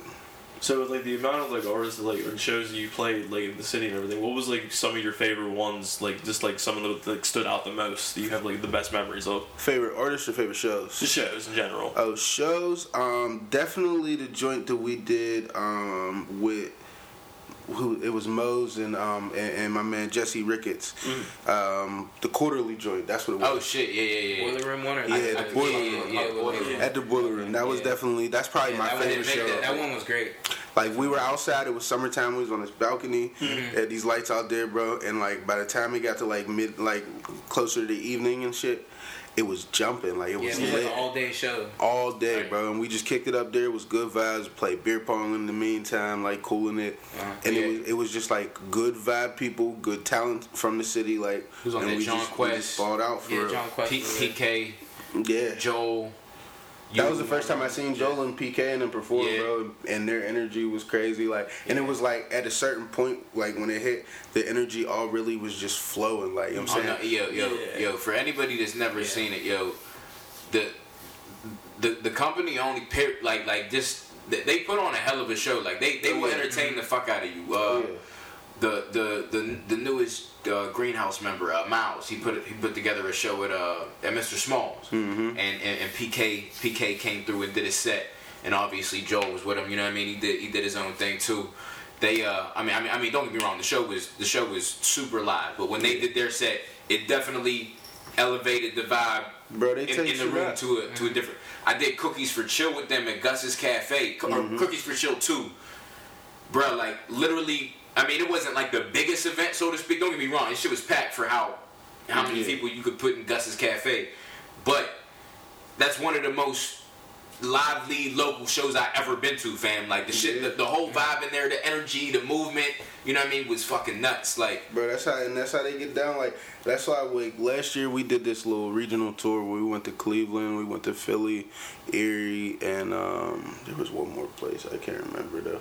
Speaker 1: So with like the amount of like artists like and shows that you played like in the city and everything, what was like some of your favorite ones? Like just like some of the that like, stood out the most that you have like the best memories of?
Speaker 3: favorite artists or favorite shows?
Speaker 1: Just shows in general.
Speaker 3: Oh, shows. Um, definitely the joint that we did um, with who it was Mose and um and, and my man Jesse Ricketts. Um, the quarterly joint. That's what it was.
Speaker 2: Oh shit! Yeah, yeah, yeah.
Speaker 4: Boiler room one or
Speaker 3: Yeah, the boiler
Speaker 2: yeah,
Speaker 3: room.
Speaker 2: yeah, yeah, boiler room.
Speaker 3: At the boiler room. That was
Speaker 4: Yeah.
Speaker 3: definitely that's probably
Speaker 4: Yeah,
Speaker 3: my
Speaker 4: that,
Speaker 3: favorite show.
Speaker 2: that-
Speaker 4: that one was great.
Speaker 3: Like we were outside, it was summertime. We was on this balcony,
Speaker 4: Mm-hmm.
Speaker 3: had these lights out there, bro. And like by the time it got to like mid, like closer to the evening and shit, it was jumping. Like it
Speaker 4: Yeah,
Speaker 3: was
Speaker 4: it was
Speaker 3: lit
Speaker 4: like an all day show.
Speaker 3: all day,
Speaker 2: Right.
Speaker 3: bro. And we just kicked it up there. It was good vibes. Played beer pong in the meantime, like cooling it.
Speaker 4: Uh-huh.
Speaker 3: And
Speaker 2: Yeah.
Speaker 3: it was it was just like good vibe people, good talent from the city. Like
Speaker 2: Who's on
Speaker 3: and
Speaker 2: that?
Speaker 3: we
Speaker 2: John
Speaker 3: just, we just balled out for
Speaker 4: Yeah. John Quest.
Speaker 2: P-
Speaker 4: was there.
Speaker 2: PK,
Speaker 3: Yeah.
Speaker 2: Joel.
Speaker 3: That was the first time I seen Joel and PK and them perform,
Speaker 2: Yeah.
Speaker 3: bro. And their energy was crazy. Like, and it was like at a certain point, like when it hit, the energy all really was just flowing. Like, you know what
Speaker 2: Oh,
Speaker 3: I'm
Speaker 2: no,
Speaker 3: saying?
Speaker 2: yo, yo,
Speaker 1: Yeah.
Speaker 2: yo! For anybody that's never
Speaker 4: Yeah.
Speaker 2: seen it, yo, the the the company only pair like like just they- they put on a hell of a show. Like they they
Speaker 3: Oh,
Speaker 2: will entertain the fuck out of you. Uh,
Speaker 3: Oh, yeah.
Speaker 2: the the the the newest uh, greenhouse member, uh, Miles, he put he put together a show at uh at Mr. Smalls,
Speaker 3: Mm-hmm.
Speaker 2: and, and and PK PK came through and did his set, and obviously Joe was with him. You know what I mean? He did he did his own thing too. They uh I mean I mean I mean don't get me wrong the show was the show was super live, but when they did their set, it definitely elevated the vibe
Speaker 3: Bro, they
Speaker 2: in, in the room
Speaker 3: up.
Speaker 2: to a to a different. I did cookies for chill with them at Gus's Cafe, co-
Speaker 3: Mm-hmm.
Speaker 2: cookies for chill too, bro. Like literally, I mean, it wasn't like the biggest event, so to speak. Don't get me wrong, this shit was packed for how how many
Speaker 3: Yeah.
Speaker 2: people you could put in Gus's Cafe, but that's one of the most lively local shows I ever been to, fam. Like the shit, the, the whole vibe in there, the energy, the movement, you know what I mean, was fucking nuts. Like,
Speaker 3: Bro, that's how and that's how they get down. Like that's why we, last year we did this little regional tour where we went to Cleveland, we went to Philly, Erie, and um, there was one more place I can't remember though.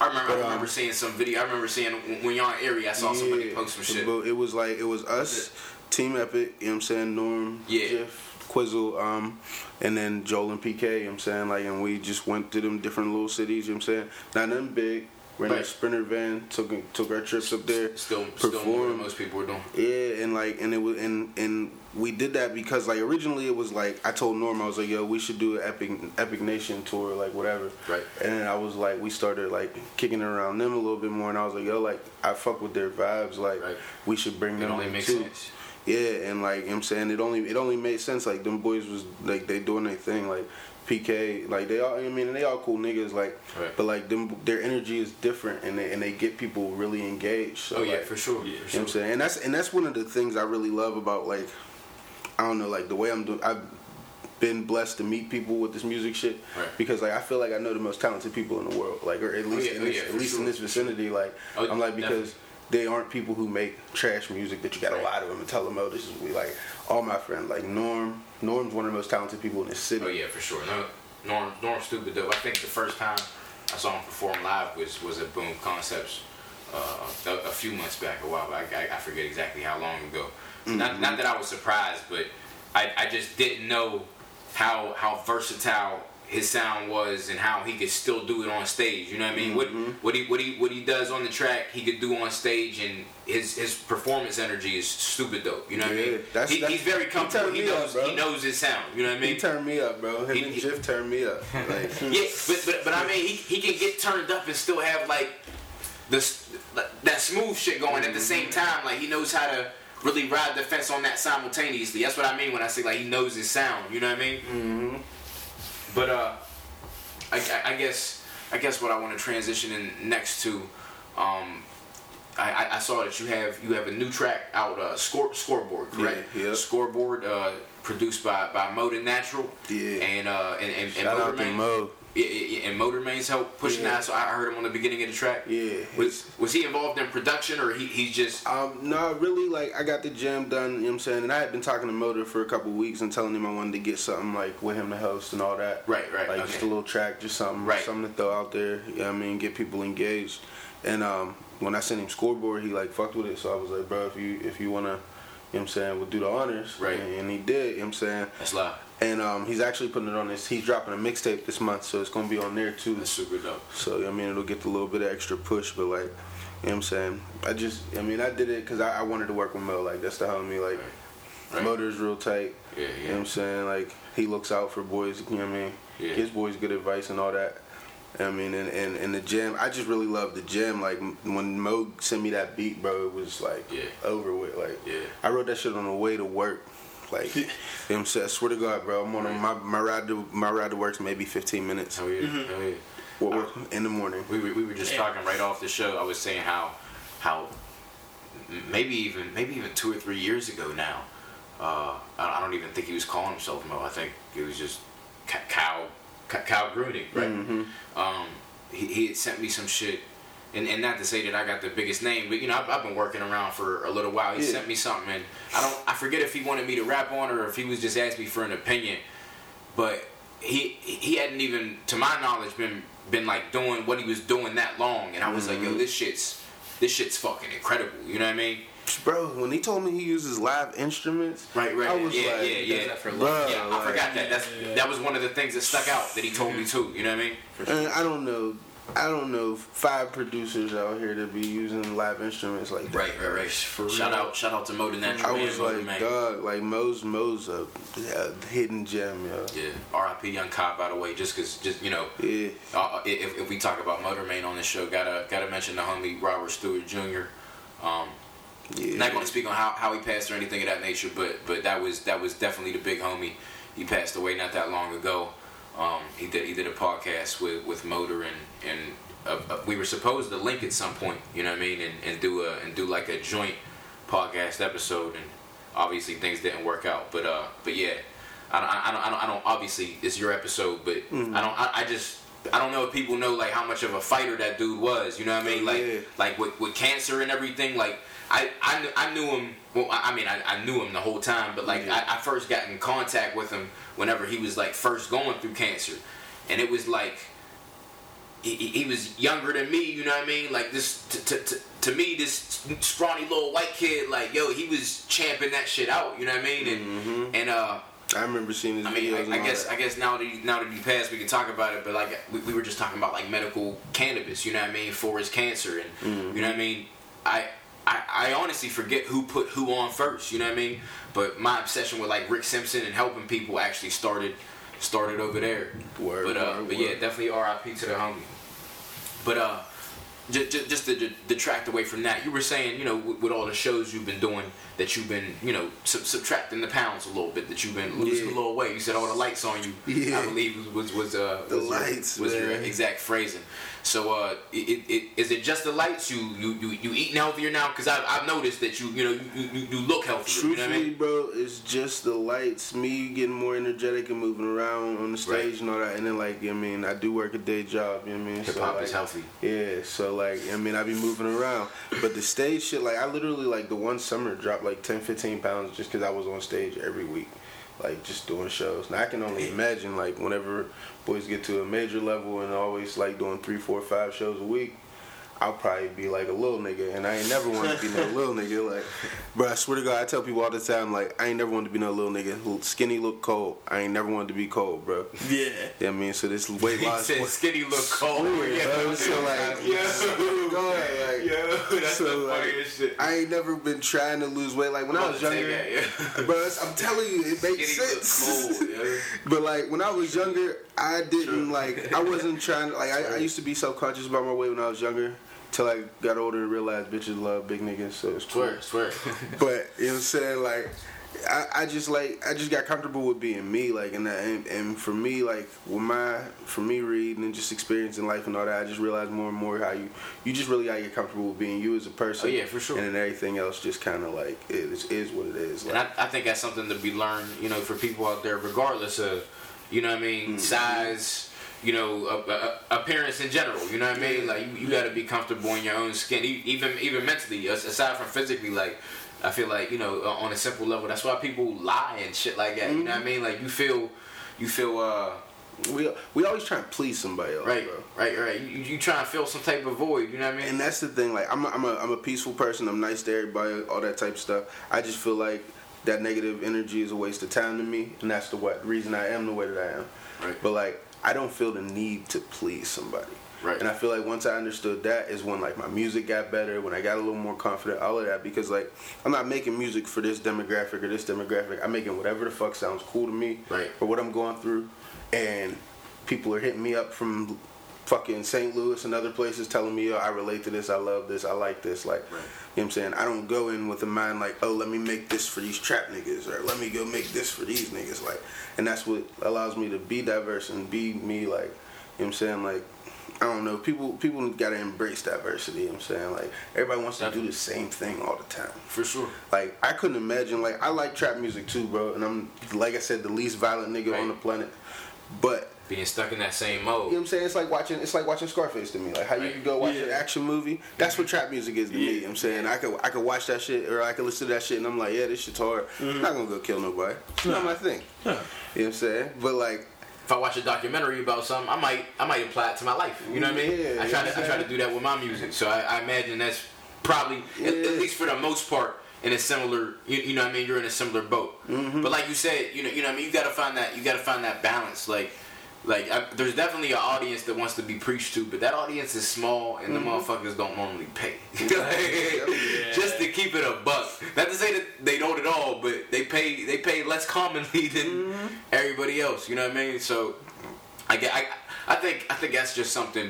Speaker 2: I remember,
Speaker 3: But,
Speaker 2: I
Speaker 3: um,
Speaker 2: remember seeing some video. I remember seeing when- y'all in area, I saw somebody post some shit.
Speaker 3: But it was like it was us, Team Epic, you know what I'm saying, Norm,
Speaker 2: Yeah.
Speaker 3: Jeff, Quizzle, um, and then Joel and PK, you know what I'm saying, like and we just went to them different little cities, you know what I'm saying? Not nothing big. We're in a sprinter van, took took our trips up there.
Speaker 2: Still,
Speaker 3: performed.
Speaker 2: most people are doing.
Speaker 3: Yeah, and like, and it was, and and we did that because like originally it was like I told Norm I was like, yo, we should do an Epic Epic Nation tour, like whatever.
Speaker 2: Right.
Speaker 3: And then I was like, we started like kicking it around them a little bit more, and I was like, yo, like I fuck with their vibes, like
Speaker 2: Right.
Speaker 3: we should bring
Speaker 2: It
Speaker 3: them
Speaker 2: only makes
Speaker 3: too.
Speaker 2: sense.
Speaker 3: Yeah, and like you know what I'm saying, it only it only made sense. Like them boys was like they doing their thing, like. PK, like they all, I mean, they all cool niggas, like,
Speaker 2: Right.
Speaker 3: but like them, their energy is different, and they and they get people really engaged. So
Speaker 2: Oh yeah,
Speaker 3: like,
Speaker 2: for sure.
Speaker 1: Yeah.
Speaker 2: for
Speaker 3: you know what
Speaker 2: sure.
Speaker 3: I'm saying? And that's and that's one of the things I really love about like I don't know, like the way I'm doing I've been blessed to meet people with this music shit
Speaker 2: Right.
Speaker 3: because like I feel like I know the most talented people in the world, like or at oh, least
Speaker 2: yeah,
Speaker 3: in
Speaker 2: oh,
Speaker 3: this,
Speaker 2: yeah,
Speaker 3: at least
Speaker 2: sure,
Speaker 3: in this vicinity. Like
Speaker 2: Oh,
Speaker 3: I'm like because
Speaker 2: definitely.
Speaker 3: they aren't people who make trash music that you got to
Speaker 2: Right.
Speaker 3: lie to them and tell them, oh, this is we like all my friends like Norm. Norm's one of the most talented people in the city.
Speaker 2: Oh yeah, for sure. No, Norm, Norm, stupid dope. I think the first time I saw him perform live was was at Boom Concepts uh, a, a few months back, a while back. I, I forget exactly how long ago. Not not that I was surprised, but I, I just didn't know how how versatile his sound was and how he could still do it on stage. You know what I mean? What what he what he what he does on the track, he could do on stage, and his his perforance energy is stupid dope. You know what I mean?
Speaker 3: that's-
Speaker 2: he,
Speaker 3: that's-
Speaker 2: he's very comfortable.
Speaker 3: turned
Speaker 2: He,
Speaker 3: me up,
Speaker 2: knows he knows his sound. You know what I mean?
Speaker 3: He turned me up, bro. Him
Speaker 2: He-
Speaker 3: and Jiff turned me up. Like,
Speaker 2: Yeah, but, but but I mean, he, he can get turned up and still have like this that smooth shit going at the same time. Like he knows how to really ride the fence on that simultaneously. That's what I mean when I say like he knows his sound. You know what I mean? Mm-hmm. But uh, I, I, guess I guess what I want to transition in next to, um. I, I- I saw that you have you have a new track out, uh, score, scoreboard, correct?
Speaker 3: Yeah, yeah.
Speaker 2: Scoreboard, uh, produced by by Mode and Natural.
Speaker 3: Yeah.
Speaker 2: And uh, and and, and
Speaker 3: shout out to Mo.
Speaker 2: And Motor Man's help pushing
Speaker 3: Yeah.
Speaker 2: that. So I heard him on the beginning of the track.
Speaker 3: Yeah,
Speaker 2: Was was he involved in production or he he's just
Speaker 3: Um, no, really, like I got the jam done. You know what I'm saying, and I had been talking to Motor for a couple weeks and telling him I wanted to get something like with him to host and all that.
Speaker 2: Right, right,
Speaker 3: Like
Speaker 2: okay.
Speaker 3: just a little track, just something,
Speaker 2: Right.
Speaker 3: something to throw out there. You know I mean, get people engaged. And um, when I sent him scoreboard, he like fucked with it. So I was like, bro, if you if you wanna, you know what I'm saying, we'll do the honors.
Speaker 2: Right.
Speaker 3: And, and he did. You know what I'm saying.
Speaker 2: that's loud.
Speaker 3: And um, he's actually putting it on this. He's dropping a mixtape this month, so it's gonna be on there too.
Speaker 2: That's super dope.
Speaker 3: So I mean, it'll get a little bit of extra push, but like, you know what I'm saying? I just, I mean, I did it because I, I wanted to work with Mo. Like that's the homie. Like,
Speaker 2: Right.
Speaker 3: Motor's real tight.
Speaker 2: Yeah,
Speaker 3: You know
Speaker 2: yeah.
Speaker 3: what I'm saying? Like he looks out for boys. You know what I mean?
Speaker 2: Yeah.
Speaker 3: Gives boys good advice and all that. I mean, and, and, and the gym, I just really love the gym. Like when Mo sent me that beat, bro, it was like
Speaker 2: Yeah.
Speaker 3: over with. Like
Speaker 2: Yeah.
Speaker 3: I wrote that shit on the way to work. Like, you know what I'm saying? I swear to God, bro, I'm on a, my my ride to my ride to work's maybe 15 minutes.
Speaker 2: Hell yeah, hell yeah.
Speaker 3: What we're- in the morning.
Speaker 2: We were, we were just talking right off the show. I was saying how how maybe even maybe even two or three years ago now. Uh, I I don't even think he was calling himself Mo. I think it was just Ca- Cal Ca- Cal Grunig, right? Um, he, he had sent me some shit, and, and not to say that I got the biggest name, but you know I've, I've been working around for a little while. He
Speaker 3: Yeah.
Speaker 2: sent me something, and I don't I forget if he wanted me to rap on or if he was just asking me for an opinion, but he he hadn't even to my knowledge been been like doing what he was doing that long, and I was like, yo, mm-hmm. this shit's this shit's fucking incredible. You know what I mean?
Speaker 3: Bro, when he told me he uses live instruments,
Speaker 2: Right, right.
Speaker 3: I was
Speaker 2: yeah,
Speaker 3: like,
Speaker 2: yeah, yeah.
Speaker 4: for
Speaker 3: Bruh,
Speaker 2: yeah, I
Speaker 3: like-
Speaker 2: forgot that. That's that was one of the things that stuck out that he told me too. You know what I mean?
Speaker 3: And I don't know, I don't know five producers out here that be using live instruments like that.
Speaker 2: Right, right, right.
Speaker 4: For
Speaker 2: shout
Speaker 4: real.
Speaker 2: out, shout out to Mo the Natural
Speaker 3: I was
Speaker 2: Mo the
Speaker 3: like,
Speaker 2: Man.
Speaker 3: dog, like Mo's Mo's a, a hidden gem, yo.
Speaker 2: Yeah, R.I.P. Young Cobb, by the way. Just cause, just you know,
Speaker 3: Yeah,
Speaker 2: uh, if, if we talk about Motor Man on this show, gotta gotta mention the homie Robert Stewart Jr. Um,
Speaker 3: yeah.
Speaker 2: Not going to speak on how, how he passed or anything of that nature, but but that was that was definitely the big homie. He passed away not that long ago. Um, he did he did a podcast with, with Motor and and uh, uh, we were supposed to link at some point, you know what I mean, and, and do a and do like a joint podcast episode, and obviously things didn't work out. But uh, but yeah, I don't I don't I don't, I don't obviously it's your episode, but I don't I, I just. I don't know if people know like how much of a fighter that dude was. You know what I mean? Like,
Speaker 3: Yeah.
Speaker 2: like with, with cancer and everything. Like I I, knew, I knew him. Well, I mean I, I knew him the whole time, but like
Speaker 3: Yeah.
Speaker 2: I, I first got in contact with him whenever he was like first going through cancer, and it was like he, he was younger than me. You know what I mean? Like this to, to, to, to me, this scrawny little white kid, like yo, he was champing that shit out. You know what I mean? And and uh.
Speaker 3: I remember seeing his
Speaker 2: I mean, I, I guess
Speaker 3: that.
Speaker 2: I guess now that he, now that he passed, we can talk about it. But like we, we were just talking about like medical cannabis, you know what I mean, for his cancer, and
Speaker 3: Mm-hmm.
Speaker 2: you know what I mean. I, I I honestly forget who put who on first, you know what I mean. But my obsession with like Rick Simpson and helping people actually started started over there.
Speaker 3: Word,
Speaker 2: but uh,
Speaker 3: word,
Speaker 2: but yeah,
Speaker 3: word.
Speaker 2: definitely R.I.P. to the homie. But uh, just, just to detract away from that, you were saying, you know, with, with all the shows you've been doing, that you've been, you know, sub- subtracting the pounds a little bit, that you've been losing
Speaker 3: Yeah.
Speaker 2: a little weight. You said all the lights on you,
Speaker 3: Yeah.
Speaker 2: I believe was was uh,
Speaker 3: The
Speaker 2: was your-
Speaker 3: lights,
Speaker 2: was your exact phrasing. So, uh, it, it, is it just the lights? You you you, you eating healthier now? Because I've, I've noticed that you you know you, you, you look healthier.
Speaker 3: Truthfully,
Speaker 2: you know what I mean?
Speaker 3: bro, it's just the lights, me getting more energetic and moving around on the stage
Speaker 2: Right.
Speaker 3: and all that. And then, like, I mean, I do work a day job, you know what I mean?
Speaker 2: Hip
Speaker 3: So,
Speaker 2: hop
Speaker 3: like,
Speaker 2: is healthy.
Speaker 3: Yeah, so, like, I mean, I be moving around. But the stage shit, like, I literally, like, the one summer dropped, like, 10, 15 pounds just because I was on stage every week. Like, just doing shows. Now, I can only imagine, like, whenever boys get to a major level and always, like, doing three, four, five shows a week, I'll probably be like a little nigga, and I ain't never want to be no little nigga. Like, bro, I swear to God, I tell people all the time, like, I ain't never want to be no little nigga. Skinny look cold. I ain't never wanted to be cold, bro.
Speaker 1: Yeah.
Speaker 3: Yeah, I mean, so this weight
Speaker 2: He
Speaker 3: loss.
Speaker 2: said skinny look cold.
Speaker 3: Yeah, bro, so like,
Speaker 2: Yo.
Speaker 3: go ahead, like,
Speaker 2: Yo, that's
Speaker 3: So,
Speaker 2: the
Speaker 3: like,
Speaker 2: shit.
Speaker 3: I ain't never been trying to lose weight. Like when I was younger,
Speaker 2: that, yeah.
Speaker 3: bro, I'm telling you, it makes
Speaker 2: Skinny
Speaker 3: sense.
Speaker 2: cold, yo.
Speaker 3: But like when I was younger, I didn't like. I wasn't trying. to. Like I, I used to be self conscious about my weight when I was younger. Till I got older and realized bitches love big niggas, so it's cool.
Speaker 2: Swear, swear.
Speaker 3: But you know what I'm saying? Like, I, I just like I just got comfortable with being me. Like, and that, and, and for me, like with my for me reading and just experiencing life and all that, I just realized more and more how you you just really gotta get comfortable with being you as a person.
Speaker 2: Oh, yeah, for sure.
Speaker 3: And then everything else just kind of like it is, is what it is.
Speaker 2: And I, I think that's something to be learned, you know, for people out there, regardless of, you know what I mean,
Speaker 3: Mm-hmm.
Speaker 2: size, you know, uh, uh, appearance in general. You know what I mean? Like you, you got to be comfortable in your own skin, even even mentally, aside from physically. Like I feel like you know, uh, on a simple level, that's why people lie and shit like that. You know what I
Speaker 3: Mm-hmm.
Speaker 2: mean? Like you feel, you feel. uh
Speaker 3: we we always try and please somebody else,
Speaker 2: Right,
Speaker 3: bro.
Speaker 2: right, right. You, you try and fill some type of void. You know what I mean?
Speaker 3: And that's the thing. Like I'm a, I'm a I'm a peaceful person. I'm nice to everybody. All that type of stuff. I just feel like that negative energy is a waste of time to me, and that's the what reason I am the way that I am.
Speaker 2: Right.
Speaker 3: But like I don't feel the need to please somebody.
Speaker 2: Right.
Speaker 3: And I feel like once I understood that is when like my music got better, when I got a little more confident, all of that. Because like I'm not making music for this demographic or this demographic. I'm making whatever the fuck sounds cool to me.
Speaker 2: Right.
Speaker 3: For what I'm going through, and people are hitting me up from fucking St. Louis and other places telling me, yo, I relate to this, I love this, I like this. Like, you know what I'm saying? I don't go in with a mind like, oh, let me make this for these trap niggas, or let me go make this for these niggas. Like, and that's what allows me to be diverse and be me, like, you know what I'm saying? Like, I don't know. People people gotta embrace diversity. You know what I'm saying like everybody wants to do the same thing all the time.
Speaker 2: For sure.
Speaker 3: Like I couldn't imagine. Like I like trap music too, bro. And I'm like I said, the least violent nigga
Speaker 2: Right.
Speaker 3: on the planet. But
Speaker 2: Being stuck in that same mode.
Speaker 3: you know what I'm saying? It's like watching it's like watching Scarface to me. Like how you can go watch an action movie. That's what trap music is to me. You know what I'm saying? I could I could watch that shit or I could listen to that shit and I'm like, yeah, this shit's hard. I'm not gonna go kill nobody. It's not my thing.
Speaker 1: Huh.
Speaker 3: You know what I'm saying? But like
Speaker 2: if I watch a documentary about something, I might I might apply it to my life. You know what I mean?
Speaker 3: Yeah,
Speaker 2: I try
Speaker 3: yeah.
Speaker 2: to I try to do that with my music. So I, I imagine that's probably at, at least for the most part in a similar you, you know what I mean you're in a similar boat.
Speaker 3: Mm-hmm.
Speaker 2: But like you said, you know you know what I mean you got to find that you got to find that balance like. Like I, there's definitely an audience that wants to be preached to, but that audience is small and the
Speaker 3: Mm-hmm.
Speaker 2: motherfuckers don't normally pay. Like, Just to keep it a buck. Not to say that they don't at all, but they pay they pay less commonly than
Speaker 3: Mm-hmm.
Speaker 2: everybody else. You know what I mean? So I, get- I, I think I think that's just something.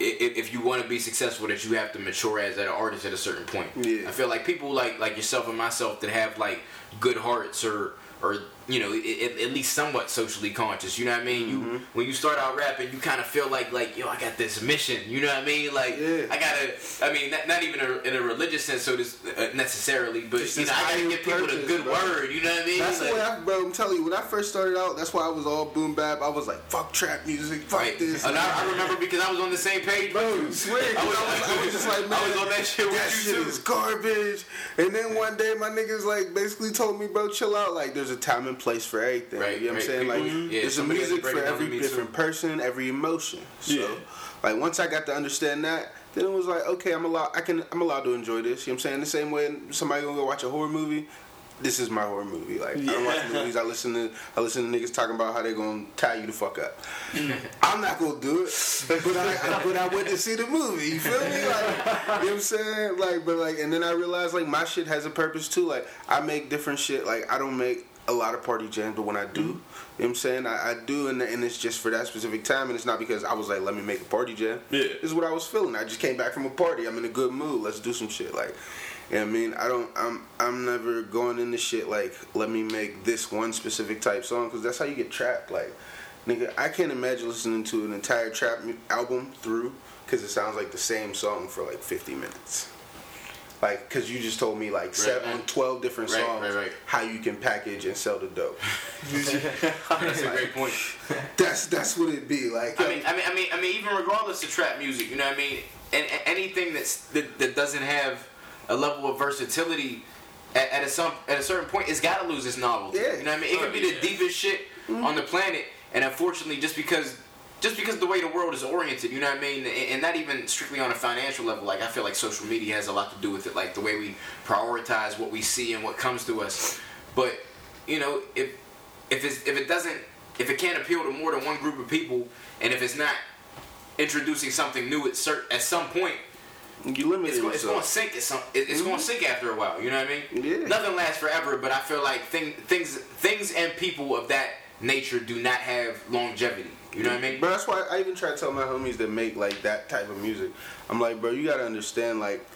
Speaker 2: i- i- If you want to be successful, that you have to mature as an artist at a certain point.
Speaker 3: Yeah.
Speaker 2: I feel like people like like yourself and myself that have like good hearts or or you know i- at least somewhat socially conscious. You know what I mean?
Speaker 3: Mm-hmm.
Speaker 2: You when you start out rapping, you kind of feel like like yo, I got this mission. You know what I mean? Like
Speaker 3: Yeah.
Speaker 2: I gotta. I mean, not, not even a, in a religious sense, so this uh, necessarily, but
Speaker 3: Just
Speaker 2: you know, I gotta give people a good
Speaker 3: bro.
Speaker 2: word. You know what I mean?
Speaker 3: That's the
Speaker 2: Like-
Speaker 3: way I, bro. I'm telling you, when I first started out, that's why I was all boom bap. I was like, fuck trap music, fuck
Speaker 2: Right.
Speaker 3: this.
Speaker 2: And I, I remember because I was on the same page.
Speaker 3: Bro, swear,
Speaker 2: I was,
Speaker 3: I was, I was just like, man,
Speaker 2: I was on that shit with
Speaker 3: that
Speaker 2: you
Speaker 3: shit
Speaker 2: too.
Speaker 3: is garbage. And then one day, my niggas like basically told me, bro, chill out. Like, there's a time and place for everything.
Speaker 2: Right,
Speaker 3: you know what. I'm saying? Like,
Speaker 2: People- yeah,
Speaker 3: there's a
Speaker 2: somebody has to
Speaker 3: music for every different
Speaker 2: too.
Speaker 3: person, every emotion. So,
Speaker 1: Yeah.
Speaker 3: like, once I got to understand that. Then it was like, okay, I'm allowed. I can. I'm allowed to enjoy this. You know what I'm saying? The same way somebody gonna go watch a horror movie. This is my horror movie. Like I don't watch movies. I listen to I listen to niggas talking about how they're gonna tie you the fuck up. I'm not gonna do it, but I, I but I went to see the movie. You feel me? Like you know what I'm saying? Like, but like, and then I realized like my shit has a purpose too. Like I make different shit. Like I don't make a lot of party jams, but when I do, mm-hmm. you know what I'm saying? I, I do, and, and it's just for that specific time, and it's not because I was like, let me make a party jam.
Speaker 1: Yeah.
Speaker 3: This is what I was feeling. I just came back from a party. I'm in a good mood. Let's do some shit. Like, you know I mean? I don't. I'm. I'm never going into shit like let me make this one specific type song because that's how you get trapped. Like, nigga, I can't imagine listening to an entire trap album through because it sounds like the same song for like 50 minutes. Like, cause you just told me like seven,
Speaker 2: right.
Speaker 3: 12 different
Speaker 2: Right,
Speaker 3: songs
Speaker 2: right, right.
Speaker 3: how you can package and sell the dope.
Speaker 2: That's a great point.
Speaker 3: That's that's what it be like.
Speaker 2: I uh, mean, I mean, I mean, I mean, even regardless of trap music, you know what I mean, and, and anything that's that, that doesn't have a level of versatility at, at a some at a certain point, it's got to lose its novelty.
Speaker 3: Yeah.
Speaker 2: You know what I mean? It could be
Speaker 1: Oh,
Speaker 2: the deepest shit on the planet, and unfortunately, just because. Just because the way the world is oriented, you know what I mean, and, not even strictly on a financial level. Like I feel like social media has a lot to do with it, like the way we prioritize what we see and what comes to us. But you know, if if it's, if it doesn't, if it can't appeal to more than one group of people, and if it's not introducing something new at cert- at some point,
Speaker 3: you limit
Speaker 2: it's, it's going to sink. At some, it- it's going to mm-hmm. sink after a while. You know what I mean?
Speaker 3: Yeah.
Speaker 2: Nothing lasts forever, but I feel like thing, things things and people of that nature do not have longevity. You know what I mean?
Speaker 3: But that's why I even try to tell my homies that make like that type of music. I'm like, bro, you gotta understand, like,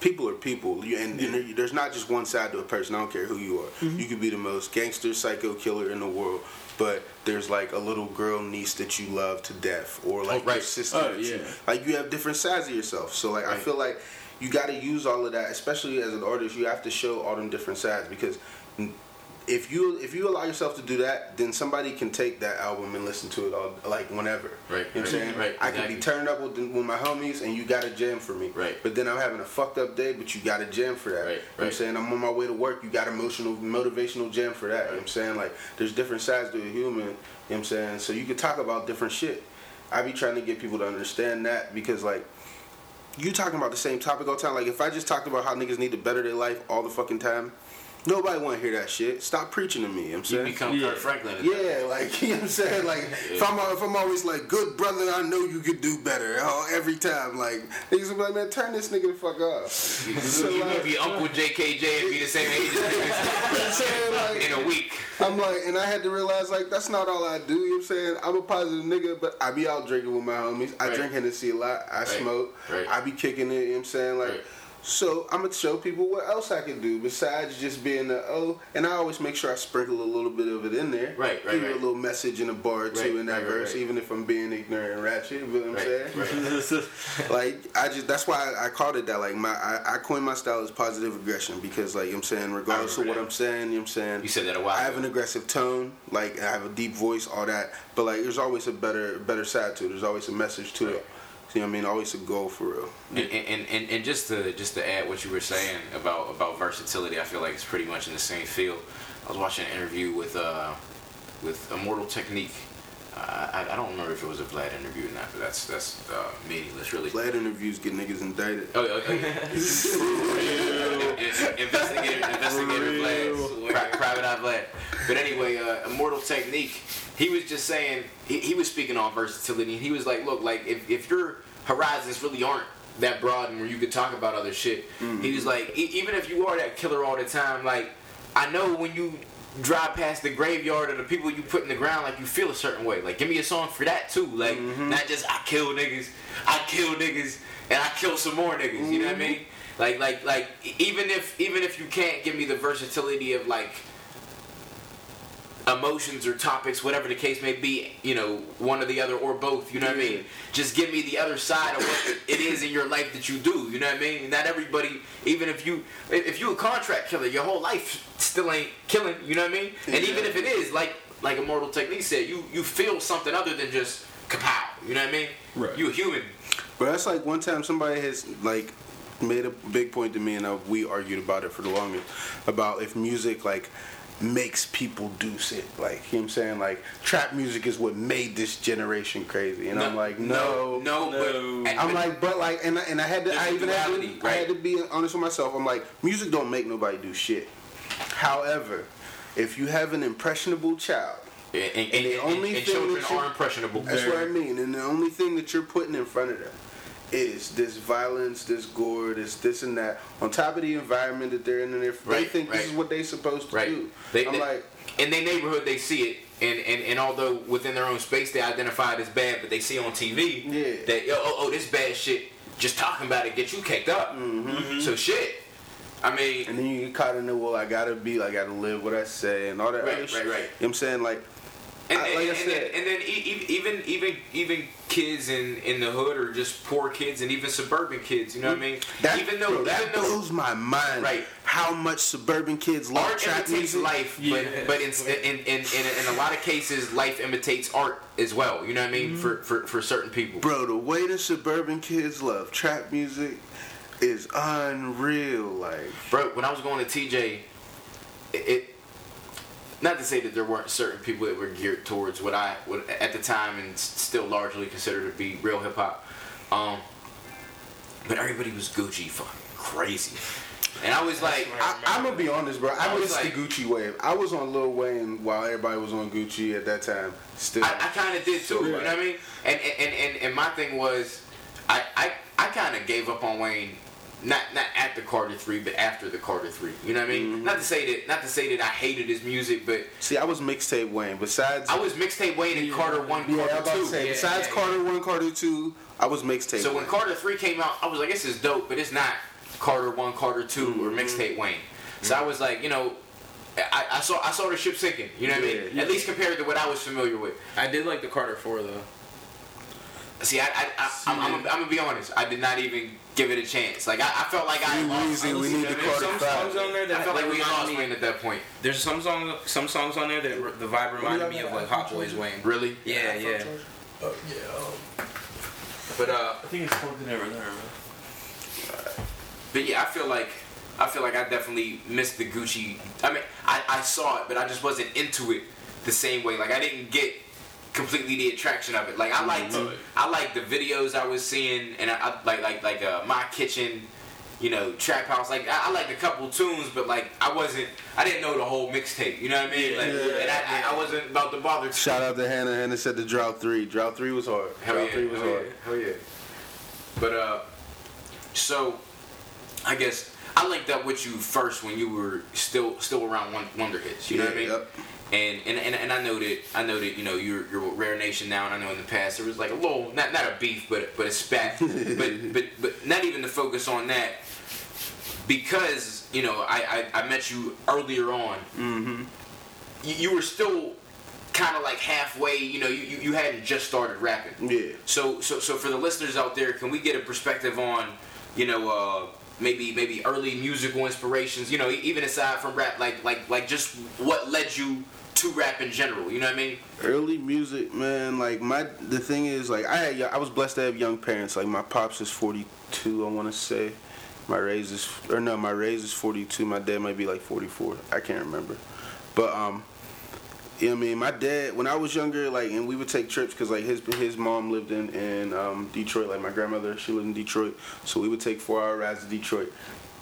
Speaker 3: people are people, you, and, and there's not just one side to a person. I don't care who you are.
Speaker 2: Mm-hmm.
Speaker 3: You could be the most gangster psycho killer in the world, but there's like a little girl niece that you love to death, or like
Speaker 2: Oh, right.
Speaker 3: your sister.
Speaker 1: Oh,
Speaker 3: that you-
Speaker 1: yeah.
Speaker 3: like you have different sides of yourself. So like I feel like you got to use all of that, especially as an artist. You have to show all them different sides because if you if you allow yourself to do that, then somebody can take that album and listen to it all like whenever.
Speaker 2: Right,
Speaker 3: You know what I'm saying?
Speaker 2: right,
Speaker 3: I can be turned up with, with my homies and you got a jam for me.
Speaker 2: Right.
Speaker 3: But then I'm having a fucked up day, but you got a jam for that.
Speaker 2: Right,
Speaker 3: You know what I'm saying? I'm on my way to work, you got emotional motivational jam for that. You know what I'm saying? Like there's different sides to a human, you know what I'm saying? So you can talk about different shit. I be trying to get people to understand that because like you talking about the same topic all the time. Like if I just talked about how niggas need to better their life all the fucking time, nobody want to hear that shit. Stop preaching to me. You know I'm saying
Speaker 2: You
Speaker 3: saying?
Speaker 2: become
Speaker 1: Yeah.
Speaker 2: Kirk Franklin. at that
Speaker 3: Yeah, like you know what I'm saying. Like if I'm if I'm always like, good brother, I know you could do better. Oh, every time, like niggas will be like, man, turn this nigga the fuck off. so
Speaker 2: You
Speaker 3: like,
Speaker 2: could be Uncle JKJ and be the same age as
Speaker 3: you I'm saying, like,
Speaker 2: in a week.
Speaker 3: I'm like, and I had to realize like that's not all I do. You know what I'm saying? I'm a positive nigga, but I be out drinking with my homies. I
Speaker 2: Right.
Speaker 3: drink Hennessy a lot. I smoke.
Speaker 2: Right.
Speaker 3: I be kicking it. You know what I'm saying? Like. So I'm gonna show people what else I can do besides just being the O. and I always make sure I sprinkle a little bit of it in there.
Speaker 2: Right, right,
Speaker 3: Give
Speaker 2: right.
Speaker 3: a little message in a bar or two
Speaker 2: Right,
Speaker 3: in that
Speaker 2: right,
Speaker 3: verse,
Speaker 2: right.
Speaker 3: even if I'm being ignorant and ratchet. You know what I'm
Speaker 2: Right,
Speaker 3: saying?
Speaker 2: right.
Speaker 3: Like I just that's why I, I called it that. Like my I, I coined my style as positive aggression because like you know what I'm saying, regardless of what
Speaker 2: that.
Speaker 3: I'm saying, you know what I'm saying.
Speaker 2: You said that a while
Speaker 3: I have
Speaker 2: ago.
Speaker 3: an aggressive tone, like I have a deep voice, all that. But like there's always a better better side to it. There's always a message to
Speaker 2: Right.
Speaker 3: it. You know what I mean? Always a goal for real.
Speaker 2: And, and, and, and just to just to add what you were saying about about versatility, I feel like it's pretty much in the same field. I was watching an interview with uh, with Immortal Technique. Uh, I, I don't remember if it was a Vlad interview or not, but that's that's uh, meaningless, really.
Speaker 3: Vlad interviews get niggas indicted.
Speaker 2: Oh, oh, oh, yeah. investigator, investigator Vlad, private eye Vlad. But anyway, uh, Immortal Technique. He was just saying he, he was speaking on versatility, and he was like, "Look, like if, if your horizons really aren't that broad and where you could talk about other shit, he was mm-hmm. like, e- even if you are that killer all the time, like I know when you." Drive past the graveyard of the people you put in the ground, like you feel a certain way. Like, give me a song for that too. Like, mm-hmm. not just I kill niggas, I kill niggas, and I kill some more niggas. You know what I mm-hmm. mean? Like, like, like, even if even if you can't give me the versatility of like emotions or topics, whatever the case may be, you know, one or the other or both. You know what I mean? Just give me the other side of what it is in your life that you do. You know what I mean? Not everybody, even if you if you a contract killer, your whole life still ain't killing. You know what I mean? And even if it is, like like Immortal Technique said, you you feel something other than just kapow. You know what I mean?
Speaker 1: Right.
Speaker 2: You a human.
Speaker 3: But that's like one time somebody has like made a big point to me, and uh, we argued about it for the longest about if music like makes people do shit. Like you know what I'm saying, like trap music is what made this generation crazy, and I'm like, no,
Speaker 2: no,
Speaker 1: no.
Speaker 2: But,
Speaker 3: I'm like, but like, and I- and I had to, I even had
Speaker 2: duality,
Speaker 3: to, I had to be honest with myself. I'm like, music don't make nobody do shit. However, if you have an impressionable child,
Speaker 2: and, and,
Speaker 3: And the only
Speaker 2: and
Speaker 3: thing
Speaker 2: children
Speaker 3: that
Speaker 2: are impressionable.
Speaker 3: that's what I mean. And the only thing that you're putting in front of them is this violence, this gore, this this and that. On top of the environment that they're in, and if they
Speaker 2: Right,
Speaker 3: think this is what they're supposed to
Speaker 2: Right.
Speaker 3: do,
Speaker 2: They,
Speaker 3: I'm
Speaker 2: they-
Speaker 3: like,
Speaker 2: in their neighborhood, they see it, and, and, and although within their own space they identify it as bad, but they see on TV
Speaker 3: Yeah.
Speaker 2: that oh, oh, oh this bad shit. Just talking about it get you kicked up. Mm-hmm. So shit. I mean,
Speaker 3: and then you get caught in the well. I gotta be, I gotta live what I say, and all that
Speaker 2: Right, right,
Speaker 3: shit.
Speaker 2: right.
Speaker 3: You know what I'm saying like.
Speaker 2: And,
Speaker 3: I-
Speaker 2: and,
Speaker 3: like I
Speaker 2: and then, and then even even even kids in, in the hood or just poor kids and even suburban kids, you know what I mean?
Speaker 3: That,
Speaker 2: even though
Speaker 3: bro, that
Speaker 2: even though
Speaker 3: blows my mind.
Speaker 2: Right.
Speaker 3: How much suburban kids love
Speaker 2: art
Speaker 3: trap
Speaker 2: imitates
Speaker 3: music.
Speaker 2: life,
Speaker 1: Yeah.
Speaker 2: but but in in, in, in, in a lot of cases, life imitates art as well. You know what I mean? For, for for certain people.
Speaker 3: Bro, the way the suburban kids love trap music is unreal. Like,
Speaker 2: Bro, when I was going to TJ, it, it not to say that there weren't certain people that were geared towards what I would at the time and still largely consider to be real hip hop. Um, but everybody was Gucci fucking crazy. And I was like,
Speaker 3: I, I'm gonna be honest, bro. I,
Speaker 2: I was
Speaker 3: missed
Speaker 2: like-
Speaker 3: the Gucci wave. I was on Lil Wayne while everybody was on Gucci at that time. Still,
Speaker 2: I, I kind of did too. You know what I mean? And and, and, and my thing was, I I, I kind of gave up on Wayne. Not not at the Carter three, but after the Carter three. You know what I mean?
Speaker 3: Mm-hmm.
Speaker 2: Not to say that not to say that I hated his music, but
Speaker 3: see, I was mixtape Wayne. Besides,
Speaker 2: I was mixtape Wayne and Carter one,
Speaker 3: yeah,
Speaker 2: Carter
Speaker 3: was about
Speaker 2: two.
Speaker 3: to say.
Speaker 2: Yeah,
Speaker 3: besides
Speaker 2: yeah,
Speaker 3: Carter one, Carter two, I was mixtape.
Speaker 2: So when Carter three came out, I was like, this is dope, but it's not Carter one, Carter 2 or
Speaker 3: Mm-hmm.
Speaker 2: mixtape Wayne. So I was like, you know, I, I saw I saw the ship sinking. You know what I mean?
Speaker 3: Yeah,
Speaker 2: At least compared to what I was familiar with.
Speaker 4: I did like the Carter Four though.
Speaker 2: See, I, I, I I'm, I'm, I'm gonna be honest. I did not even give it a chance. Like I, I felt like I
Speaker 3: Free
Speaker 2: lost.
Speaker 3: Weezy, we need to
Speaker 2: what I mean?
Speaker 3: Carter
Speaker 4: Some songs on there that
Speaker 2: I felt like we
Speaker 4: remind
Speaker 2: lost Wayne at that point.
Speaker 4: There's some song, some songs on there that r- the vibe reminded me of like Hot Boys Wayne.
Speaker 2: Really?
Speaker 4: Yeah, yeah.
Speaker 1: Oh yeah.
Speaker 2: But uh,
Speaker 1: I think it's plugged in over there,
Speaker 2: but yeah, I feel like I feel like I definitely missed the Gucci. I mean, I, I saw it, but I just wasn't into it the same way. Like I didn't get completely the attraction of it. Like I liked
Speaker 1: Mhm.
Speaker 2: I liked the videos I was seeing, and I, I like like like uh, my kitchen. You know, trap house. Like I, I liked a couple tunes, but like I wasn't. I didn't know the whole mixtape. You know what I mean? Like,
Speaker 3: Yeah.
Speaker 2: and I, I, I wasn't about to bother.
Speaker 3: Shout out to Hannah. Hannah said the drought three. Drought three was hard.
Speaker 2: Hell
Speaker 3: drought
Speaker 2: yeah,
Speaker 3: three was
Speaker 2: hell
Speaker 3: hard.
Speaker 2: yeah, hell yeah. But uh, so I guess I linked up with you first when you were still still around Wonder Hits. You know what I mean?
Speaker 3: yep.
Speaker 2: And, and and and I know that I know that you know you're you're Rare Nation now, and I know in the past there was like a little not not a beef, but but a spat, but but but not even to focus on that because you know I I, I met you earlier on.
Speaker 3: Mm-hmm.
Speaker 2: You, you were still kind of like halfway. You know, you, you hadn't just started rapping.
Speaker 3: Yeah.
Speaker 2: So, so, so for the listeners out there, can we get a perspective on, you know, uh, maybe maybe early musical inspirations? You know, even aside from rap, like like like just what led you to rap in general. You know what I mean?
Speaker 3: Early music, man. Like my, the thing is, like I had, I was blessed to have young parents. Like my pops is 42, I want to say. My raise is, or no, my raise is 42. My dad might be like 44. I can't remember. But um, you know what I mean? My dad, when I was younger, like, and we would take trips because like his his mom lived in in um, Detroit. Like my grandmother, she lived in Detroit, so we would take four hour rides to Detroit.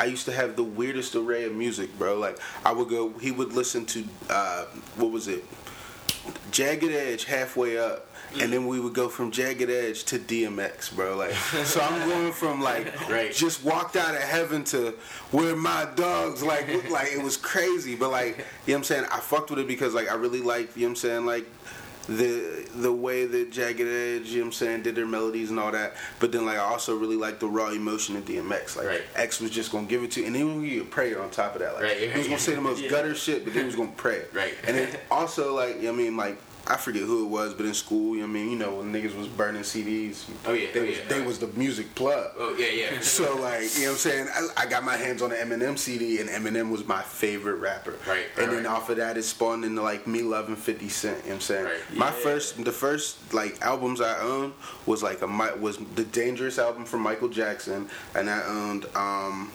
Speaker 3: I used to have the weirdest array of music, bro. Like I would go, he would listen to uh, what was it? Jagged Edge halfway up, and then we would go from Jagged Edge to DMX, bro. Like, so I'm going from like
Speaker 2: Right.
Speaker 3: just walked out of heaven to where my dogs like like it was crazy, but like you know what I'm saying. I fucked with it because like I really like you know what I'm saying like the the way that Jagged Edge, you know what I'm saying, did their melodies and all that. But then like I also really like the raw emotion of DMX. Like
Speaker 2: Right.
Speaker 3: X was just gonna give it to you, and then we would pray on top of that. Like
Speaker 2: Right.
Speaker 3: he was gonna say the most
Speaker 1: Yeah.
Speaker 3: gutter shit, but then he was gonna pray.
Speaker 2: Right.
Speaker 3: And then also like you know what I mean like. I forget who it was, but in school, you know I mean, you know, when niggas was burning CDs,
Speaker 2: Oh, yeah,
Speaker 3: they
Speaker 2: oh,
Speaker 3: was
Speaker 2: yeah.
Speaker 3: they was the music plug.
Speaker 2: Oh yeah, yeah.
Speaker 3: So like, you know what I'm saying? I, I got my hands on the Eminem CD, and Eminem was my favorite rapper.
Speaker 2: Right,
Speaker 3: And
Speaker 2: right,
Speaker 3: then off of that, it spawned into like me loving 50 Cent. You know what I'm saying?
Speaker 2: Right.
Speaker 3: My
Speaker 1: Yeah.
Speaker 3: first, the first like albums I owned was like a was the Dangerous album from Michael Jackson, and I owned um,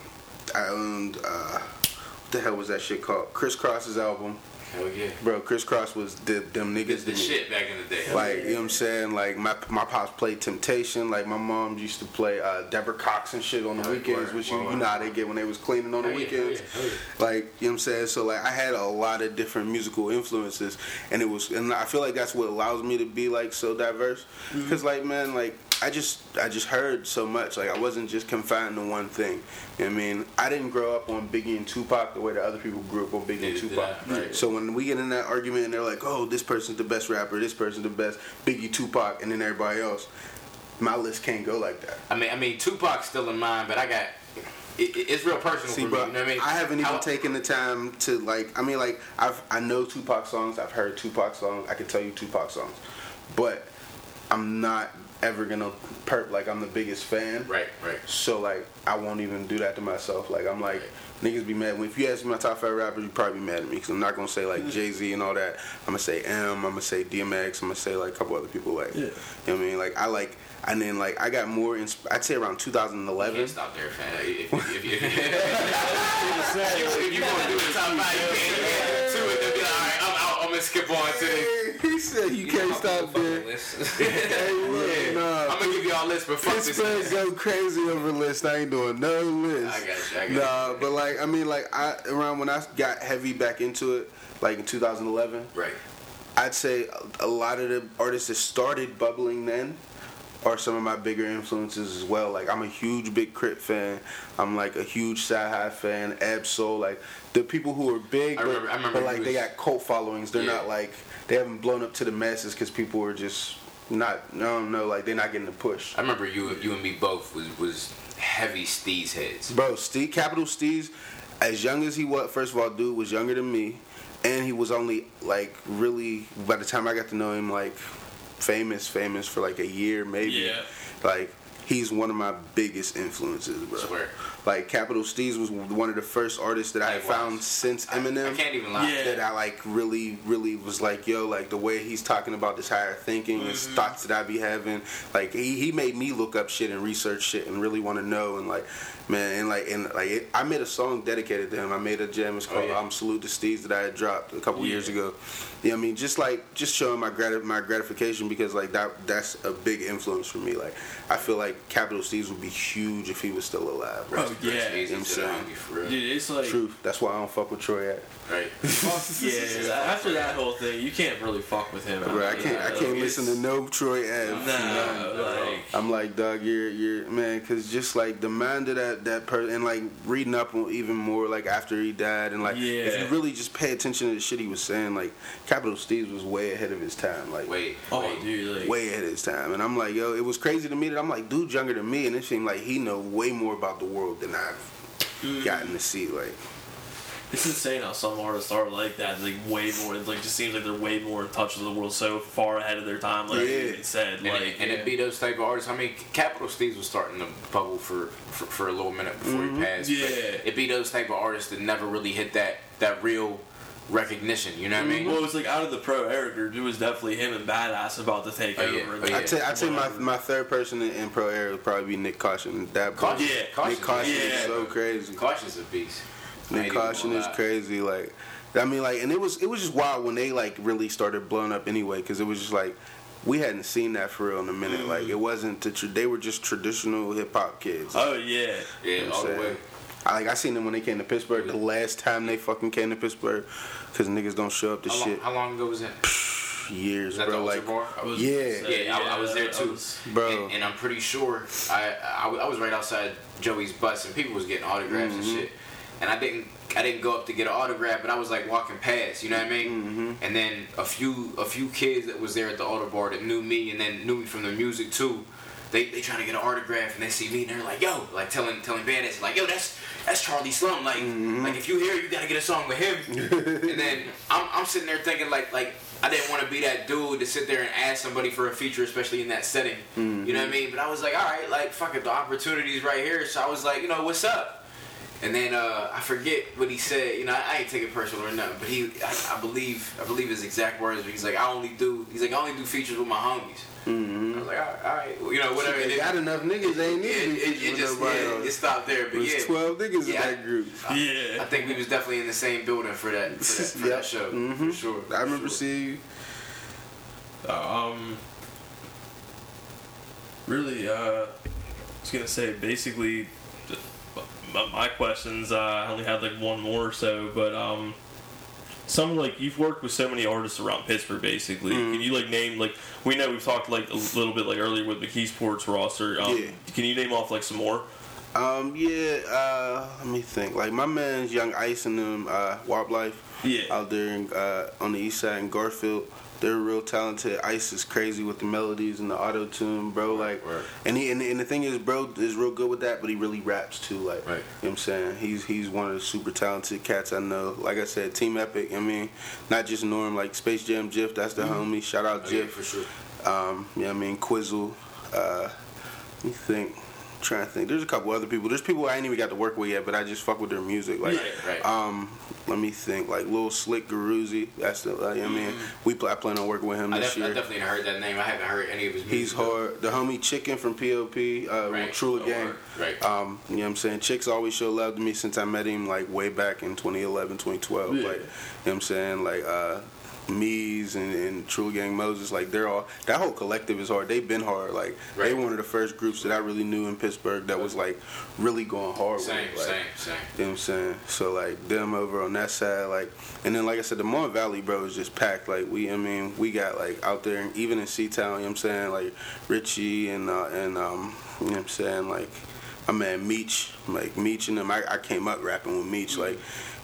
Speaker 3: I owned uh, what the hell was that shit called? Kris Kross's album,
Speaker 2: Hell yeah.
Speaker 3: bro. Kris Kross was the, them niggas.
Speaker 2: The
Speaker 3: to me.
Speaker 2: shit back in the day.
Speaker 3: Like, you know what I'm saying? Like, my my pops played Temptation. Like, my mom used to play uh, Deborah Cox and shit on the weekends, which you, you know how they get when they was cleaning on the weekends.
Speaker 2: hell yeah, hell
Speaker 3: Like, you know what I'm saying? So, like, I had a lot of different musical influences, and it was, and I feel like that's what allows me to be, like, so diverse.
Speaker 2: Mm-hmm.
Speaker 3: Because, like, man, like, I just, I just heard so much. Like, I wasn't just confined to one thing. You know I mean? I didn't grow up on Biggie and Tupac the way that other people grew up on Biggie and Tupac.
Speaker 2: I, right.
Speaker 3: So when we get in that argument and they're like, "Oh, this person's the best rapper, this person's the best Biggie, Tupac," and then everybody else, my list can't go like that.
Speaker 2: I mean, I mean, Tupac's still in mine, but I got it, it- it's real personal
Speaker 3: See,
Speaker 2: for
Speaker 3: bro,
Speaker 2: me. You know what I mean?
Speaker 3: haven't even
Speaker 2: How-
Speaker 3: taken the time to like. I mean, like I've I know Tupac songs. I've heard Tupac songs. I can tell you Tupac songs, but I'm not ever gonna perp like I'm the biggest fan.
Speaker 2: Right, right.
Speaker 3: So like I won't even do that to myself. Like I'm like niggas be mad. If you ask me my top five rappers, you probably be mad at me because I'm not gonna say like Jay Z and all that. I'm gonna say M. I'm gonna say DMX. I'm gonna say like a couple other people. Like
Speaker 1: Yeah.
Speaker 3: you know what I mean? Like I like. And then like I got more. Insp- I'd say around 2011.
Speaker 2: Can't stop there, fam. If, if, if, if, if you want to do the top five, you can't right, I'm out. I'm gonna skip on to this.
Speaker 3: he said you can't stop there. Hey, look, nah.
Speaker 2: I'm gonna give y'all a list, but fuck this.
Speaker 3: Pittsburgh
Speaker 2: list.
Speaker 3: go crazy over list. I ain't doing no list.
Speaker 2: I got you, I got
Speaker 3: nah, but like I mean, like I around when I got heavy back into it, like in 2011,
Speaker 2: Right.
Speaker 3: I'd say a, a lot of the artists that started bubbling then are some of my bigger influences as well. Like I'm a huge Big K.R.I.T. fan. I'm like a huge Sci-Hi fan. Absol, like the people who are big,
Speaker 2: I
Speaker 3: but,
Speaker 2: remember- I remember
Speaker 3: but like they got cult followings. They're
Speaker 2: Yeah.
Speaker 3: not like they haven't blown up to the masses because people are just not. I don't know. Like they're not getting the push.
Speaker 2: I remember you, you and me both was was heavy Steez heads.
Speaker 3: Bro, Steez, Capital Steez, as young as he was, first of all, dude was younger than me, and he was only like really. By the time I got to know him, like famous, famous for like a year, maybe.
Speaker 1: Yeah.
Speaker 3: Like he's one of my biggest influences, bro.
Speaker 2: Swear.
Speaker 3: Like Capital Steez was one of the first artists that I had found since Eminem.
Speaker 2: I, can't even lie.
Speaker 1: Yeah.
Speaker 3: That I like really, really was like, yo, like the way he's talking about this higher thinking, his
Speaker 2: Mm-hmm.
Speaker 3: thoughts that I be having, like he, he made me look up shit and research shit and really want to know and like, man, and like and like it, I made a song dedicated to him. I made a jam. It's
Speaker 2: Oh,
Speaker 3: called
Speaker 2: yeah.
Speaker 3: um, "Salute to Steez" that I had dropped a couple
Speaker 1: Yeah.
Speaker 3: years ago. You Yeah, I mean, just like just showing my grat- my gratification because like that that's a big influence for me. Like I feel like Capital Steez would be huge if he was still alive. Bro.
Speaker 1: Oh, yeah.
Speaker 2: Steez
Speaker 3: I'm saying.
Speaker 2: for real.
Speaker 1: Dude, it's like
Speaker 3: Truth. That's why I don't fuck with Troy Ave.
Speaker 2: Right.
Speaker 1: yeah. After that whole thing, you can't really fuck with him.
Speaker 3: Bro, I
Speaker 1: after
Speaker 3: can't
Speaker 1: that.
Speaker 3: I can't
Speaker 1: Like,
Speaker 3: listen to no Troy Ave.
Speaker 1: No, like
Speaker 3: I'm like, dog, you're, you're, man, cause just like the mind of that, that person, and like reading up on even more, like after he died, and like,
Speaker 1: yeah.
Speaker 3: if you really just pay attention to the shit he was saying, like, Capital Steez was way ahead of his time, like,
Speaker 2: Wait.
Speaker 1: oh
Speaker 2: wait.
Speaker 1: dude, like
Speaker 3: way ahead of his time. And I'm like, yo, it was crazy to me that I'm like, dude's younger than me, and it seemed like he know way more about the world than I've
Speaker 1: Mm.
Speaker 3: gotten to see, like,
Speaker 1: it's insane how some artists are like that. Like way more. It like just seems like they're way more in touch with the world, so far ahead of their time. Like
Speaker 3: Yeah.
Speaker 1: you even said,
Speaker 2: And,
Speaker 1: like
Speaker 2: it, and it be those type of artists. I mean, Capital Steez was starting to bubble for, for, for a little minute before he mm-hmm. passed. but
Speaker 1: Yeah.
Speaker 2: It be those type of artists that never really hit that that real recognition. You know what I mm-hmm. mean?
Speaker 1: Well, it was like out of the pro era group, it was definitely him and Badass about to take
Speaker 2: Oh,
Speaker 1: over.
Speaker 2: yeah.
Speaker 1: and,
Speaker 2: Oh, yeah.
Speaker 3: I'd say, I'd my, my third person in, in pro era would probably be Nyck Caution. That boy-
Speaker 2: Caution,
Speaker 1: Yeah.
Speaker 2: Caution,
Speaker 3: Nyck Caution
Speaker 1: Yeah.
Speaker 3: is so crazy.
Speaker 2: Caution's a beast. Nyck
Speaker 3: Caution is crazy. Like, I mean, like, and it was it was just wild when they like really started blowing up anyway, because it was just like we hadn't seen that for real in a minute.
Speaker 2: Mm.
Speaker 3: Like, it wasn't the tr- they were just traditional hip hop kids.
Speaker 1: Oh yeah.
Speaker 2: Yeah,
Speaker 3: You know
Speaker 2: all
Speaker 3: what
Speaker 2: the way.
Speaker 3: saying? I like I seen them when they came to Pittsburgh. The last time they fucking came to Pittsburgh, because niggas don't show up to
Speaker 2: How long,
Speaker 3: shit.
Speaker 2: how long ago was that?
Speaker 3: Years, bro.
Speaker 2: the
Speaker 3: Like,
Speaker 2: Altar Bar?
Speaker 1: I was,
Speaker 3: Yeah.
Speaker 2: Yeah, I- I was there too.
Speaker 1: was-
Speaker 3: bro.
Speaker 2: And, and I'm pretty sure I, I I was right outside Joey's bus and people was getting autographs
Speaker 3: Mm-hmm.
Speaker 2: and shit. And I didn't I didn't go up to get an autograph, but I was like walking past, you know what I mean?
Speaker 3: Mm-hmm.
Speaker 2: And then a few a few kids that was there at the Altar Bar that knew me and then knew me from the music too. They they trying to get an autograph and they see me and they're like, yo, like telling telling Bandits like, yo, that's that's Charlie Slum. Like
Speaker 3: Mm-hmm.
Speaker 2: like if you here, you gotta get a song with him. and then I'm I'm sitting there thinking like like I didn't want to be that dude to sit there and ask somebody for a feature, especially in that setting. You know what I mean? But I was like, all right, like fuck it, the opportunity's right here. So I was like, you know, what's up? And then uh, I forget what he said. You know, I, I ain't taking personal or nothing, but he, I, I believe, I believe his exact words. He's like, I only do, he's like, I only do features with my homies. I was like, all right, all right. Well, you know, whatever.
Speaker 3: they
Speaker 2: it,
Speaker 3: got enough niggas. They ain't need
Speaker 2: it, it, it just yeah, it stopped there. But
Speaker 3: It was
Speaker 2: yeah,
Speaker 3: twelve niggas
Speaker 2: Yeah.
Speaker 3: in that group.
Speaker 1: Yeah.
Speaker 2: I think we was definitely in the same building for that for that, for
Speaker 3: Yep.
Speaker 2: that show
Speaker 3: Mhm.
Speaker 2: for sure.
Speaker 3: I remember
Speaker 2: sure.
Speaker 3: seeing you.
Speaker 1: Um, really, uh, I was gonna say basically, just my, questions. Uh, I only had like one more or so, but um, some like you've worked with so many artists around Pittsburgh. Basically, can you like name like we know we've talked like a little bit like earlier with McKeesport's roster. Um,
Speaker 3: Yeah.
Speaker 1: Can you name off like some more?
Speaker 3: Um, yeah, uh, let me think. Like my man's Young Ice and them, uh, Warp Life
Speaker 1: Yeah.
Speaker 3: out there in, uh, on the east side in Garfield. They're real talented. Ice is crazy with the melodies and the auto tune, bro. Like,
Speaker 2: right.
Speaker 3: and he and, and the thing is, bro is real good with that, but he really raps too. Like,
Speaker 2: Right.
Speaker 3: you know what I'm saying? He's he's one of the super talented cats I know. Like I said, Team Epic. I mean, not just Norm. Like Space Jam, Jiff. That's the homie. Shout out
Speaker 2: Oh, yeah,
Speaker 3: Jiff.
Speaker 2: for sure.
Speaker 3: Um, yeah, I mean Quizzle. Uh, let me think. trying to think. There's a couple other people. There's people I ain't even got to work with yet, but I just fuck with their music. Like,
Speaker 2: Right, right.
Speaker 3: um, let me think. Like Lil Slick Garuzzi. That's the. Like, I mean, we play, I plan on working with him
Speaker 2: I,
Speaker 3: this
Speaker 2: def- I definitely heard that name. I haven't heard any of his music.
Speaker 3: He's hard. The homie Chicken from POP, uh,
Speaker 2: Right.
Speaker 3: Trula
Speaker 2: Oh,
Speaker 3: Gang.
Speaker 2: Right.
Speaker 3: Um, you know what I'm saying? Chicks always show love to me since I met him like way back in 2011, 2012.
Speaker 1: Yeah.
Speaker 3: Like, you know what I'm saying? Like, uh, Mees and, and True Gang Moses, like they're all that whole collective is hard. They've been hard. Like they
Speaker 2: Right.
Speaker 3: one of the first groups that I really knew in Pittsburgh that was like really going hard.
Speaker 2: Same,
Speaker 3: with. Like,
Speaker 2: same, same.
Speaker 3: you know what I'm saying? So like them over on that side, like, and then like I said, the Mon Valley, bro, is just packed. Like we, I mean, we got like out there, even in Seatown, you know what I'm saying? Like Richie and uh, and um, you know what I'm saying? Like my man Meech, like Meech and them. I, I came up rapping with Meech, like.